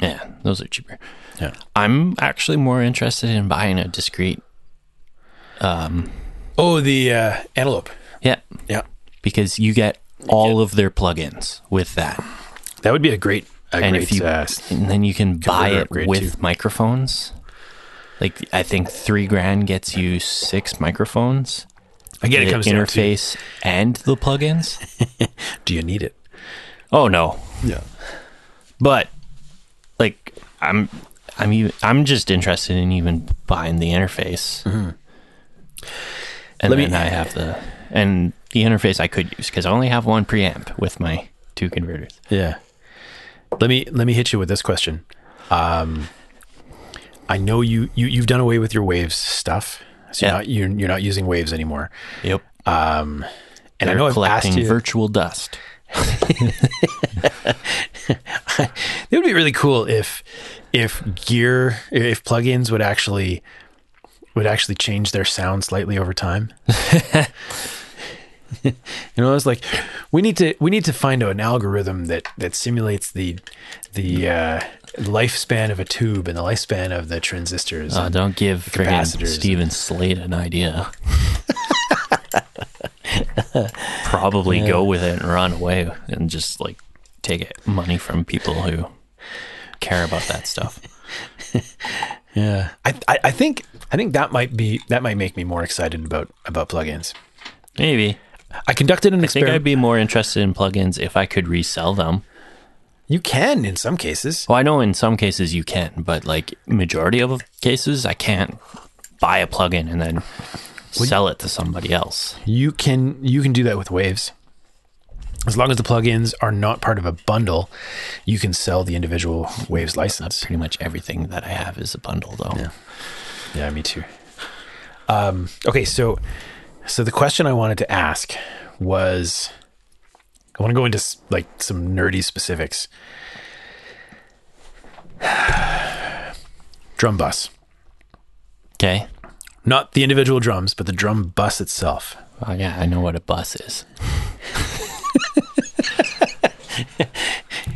Speaker 7: yeah, those are cheaper.
Speaker 6: Yeah.
Speaker 7: I'm actually more interested in buying a discrete.
Speaker 6: Oh, the uh, Antelope.
Speaker 7: Yeah,
Speaker 6: Yeah,
Speaker 7: because you get all of their plugins with that,
Speaker 6: that would be a great. A
Speaker 7: and
Speaker 6: great,
Speaker 7: if you
Speaker 6: uh,
Speaker 7: and then you can buy it with
Speaker 6: too.
Speaker 7: microphones. Like I think three grand gets you six microphones,
Speaker 6: again, it comes
Speaker 7: interface and the plugins. [LAUGHS]
Speaker 6: do you need it?
Speaker 7: Oh no,
Speaker 6: Yeah.
Speaker 7: but I'm I'm even, I'm just interested in even buying the interface. And
Speaker 6: Mm-hmm. Let me-
Speaker 7: then I have the and the interface I could use because I only have one preamp with my two converters.
Speaker 6: Yeah. Let me let me hit you with this question. Um, I know you, you you've done away with your waves stuff, so
Speaker 7: Yeah.
Speaker 6: you're, not, you're you're not using waves anymore.
Speaker 7: Yep.
Speaker 6: Um, and I
Speaker 7: They're
Speaker 6: know I've asked you.
Speaker 7: virtual dust. [LAUGHS]
Speaker 6: it would be really cool if if gear if plugins would actually would actually change their sound slightly over time. [LAUGHS] you know, it's like we need to we need to find an algorithm that that simulates the the uh, lifespan of a tube and the lifespan of the transistors.
Speaker 7: Uh, don't give
Speaker 6: capacitors.
Speaker 7: Steven Slate an idea. [LAUGHS] [LAUGHS] Probably go with it and run away and just like take it money from people who care about that stuff. [LAUGHS]
Speaker 6: Yeah, I, I I think I think that might be that might make me more excited about about plugins.
Speaker 7: Maybe.
Speaker 6: I conducted an
Speaker 7: I think
Speaker 6: experiment.
Speaker 7: I'd be more interested in plugins if I could resell them.
Speaker 6: you can in some cases.
Speaker 7: Well, I know in some cases you can, but like majority of cases I can't buy a plugin and then sell it to somebody else.
Speaker 6: You can you can do that with Waves. As long as the plugins are not part of a bundle, you can sell the individual Waves license.
Speaker 7: Pretty much everything that I have is a bundle though.
Speaker 6: Yeah. Yeah, me too. Um, okay, so so the question I wanted to ask was I want to go into like some nerdy specifics. [SIGHS] Drum bus.
Speaker 7: Okay.
Speaker 6: Not the individual drums, but the drum bus itself.
Speaker 7: Oh yeah, I know what a bus is.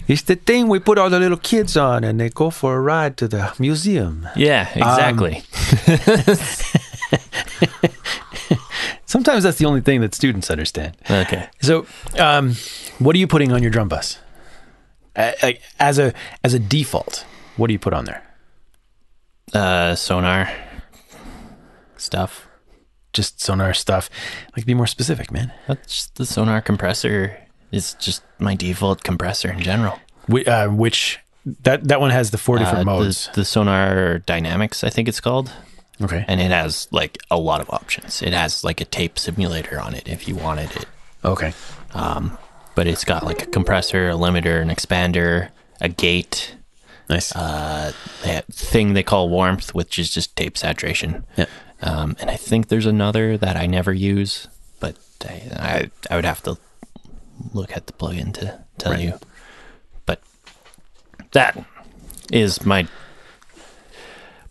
Speaker 6: It's the thing we put all the little kids on and they go for a ride to the museum.
Speaker 7: Yeah, exactly. [LAUGHS]
Speaker 6: Sometimes that's the only thing that students understand.
Speaker 7: okay.
Speaker 6: So, um, what are you putting on your drum bus? Uh, like, as a as a default, what do you put on there?
Speaker 7: Uh sonar stuff.
Speaker 6: Just sonar stuff. Like, be more specific, man.
Speaker 7: That's just the sonar compressor is just my default compressor in general.
Speaker 6: Wh- uh, which that that one has the four different
Speaker 7: Uh,
Speaker 6: modes.
Speaker 7: The, the sonar dynamics, I think it's called.
Speaker 6: okay.
Speaker 7: And it has like a lot of options. It has like a tape simulator on it if you wanted it.
Speaker 6: okay.
Speaker 7: But it's got like a compressor, a limiter, an expander, a gate,
Speaker 6: Nice.
Speaker 7: uh, that thing they call warmth, which is just tape saturation.
Speaker 6: yeah.
Speaker 7: Um, and I think there's another that I never use, but I, I, I would have to look at the plugin to tell
Speaker 6: Right.
Speaker 7: you. But that is my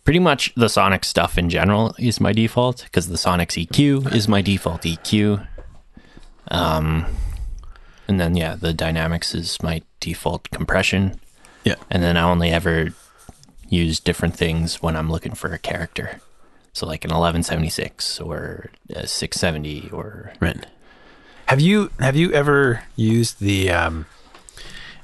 Speaker 7: pretty much the Sonic stuff in general is my default because the Sonic's EQ is my default EQ. Um, and then yeah, the dynamics is my default compression.
Speaker 6: Yeah.
Speaker 7: And then I only ever use different things when I'm looking for a character. So like an 1176 or a 670 or
Speaker 6: Right. Have you have you ever used the? Um,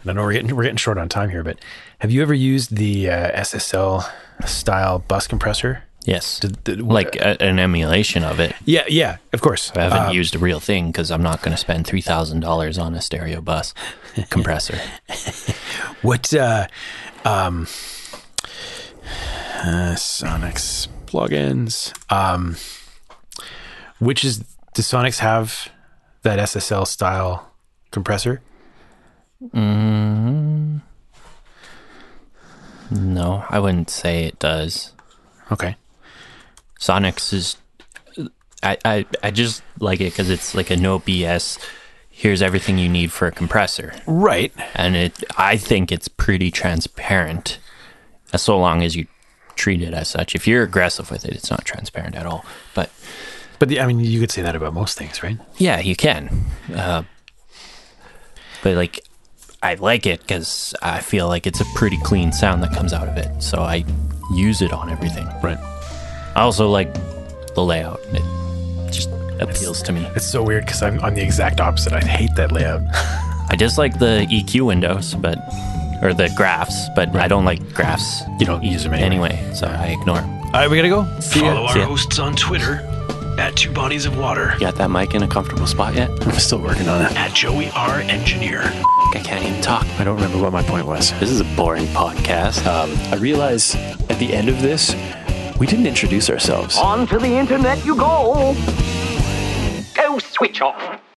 Speaker 6: and I know we're getting we're getting short on time here, but have you ever used the uh, SSL style bus compressor?
Speaker 7: yes,
Speaker 6: Did- did-
Speaker 7: like a, an emulation of it.
Speaker 6: Yeah, yeah, of course.
Speaker 7: I haven't
Speaker 6: Um,
Speaker 7: used a real thing because I'm not going to spend three thousand dollars on a stereo bus [LAUGHS] compressor.
Speaker 6: What uh um uh, Sonics plugins. Um which is do Sonics have that SSL style compressor?
Speaker 7: No, I wouldn't say it does.
Speaker 6: Okay.
Speaker 7: Sonics is, I I, I just like it because it's like a no BS. Here's everything you need for a compressor.
Speaker 6: Right.
Speaker 7: and it I think it's pretty transparent as so long as you treat it as such. If you're aggressive with it, it's not transparent at all. But
Speaker 6: But the, I mean you could say that about most things, right?
Speaker 7: yeah, you can. Uh, but like, I like it because I feel like it's a pretty clean sound that comes out of it. So I use it on everything.
Speaker 6: Right.
Speaker 7: I also like the layout. It just appeals to me.
Speaker 6: It's so weird because I'm I'm the exact opposite. I hate that layout. [LAUGHS]
Speaker 7: I dislike the EQ windows, but or the graphs, but I don't like graphs
Speaker 6: You don't use them anyway.
Speaker 7: anyway, so I ignore them.
Speaker 6: All right, we gotta go. See
Speaker 8: Follow
Speaker 6: ya.
Speaker 8: our
Speaker 7: See ya.
Speaker 8: hosts on Twitter at Two Bodies of Water,
Speaker 5: Got that mic in a comfortable spot yet? [LAUGHS]
Speaker 6: I'm still working on it.
Speaker 8: at Joey R. Engineer,
Speaker 7: I can't even talk.
Speaker 6: I don't remember what my point was.
Speaker 7: This is a boring podcast.
Speaker 6: Um, I realize at the end of this, we didn't introduce ourselves.
Speaker 5: On to the internet you go. Go switch off.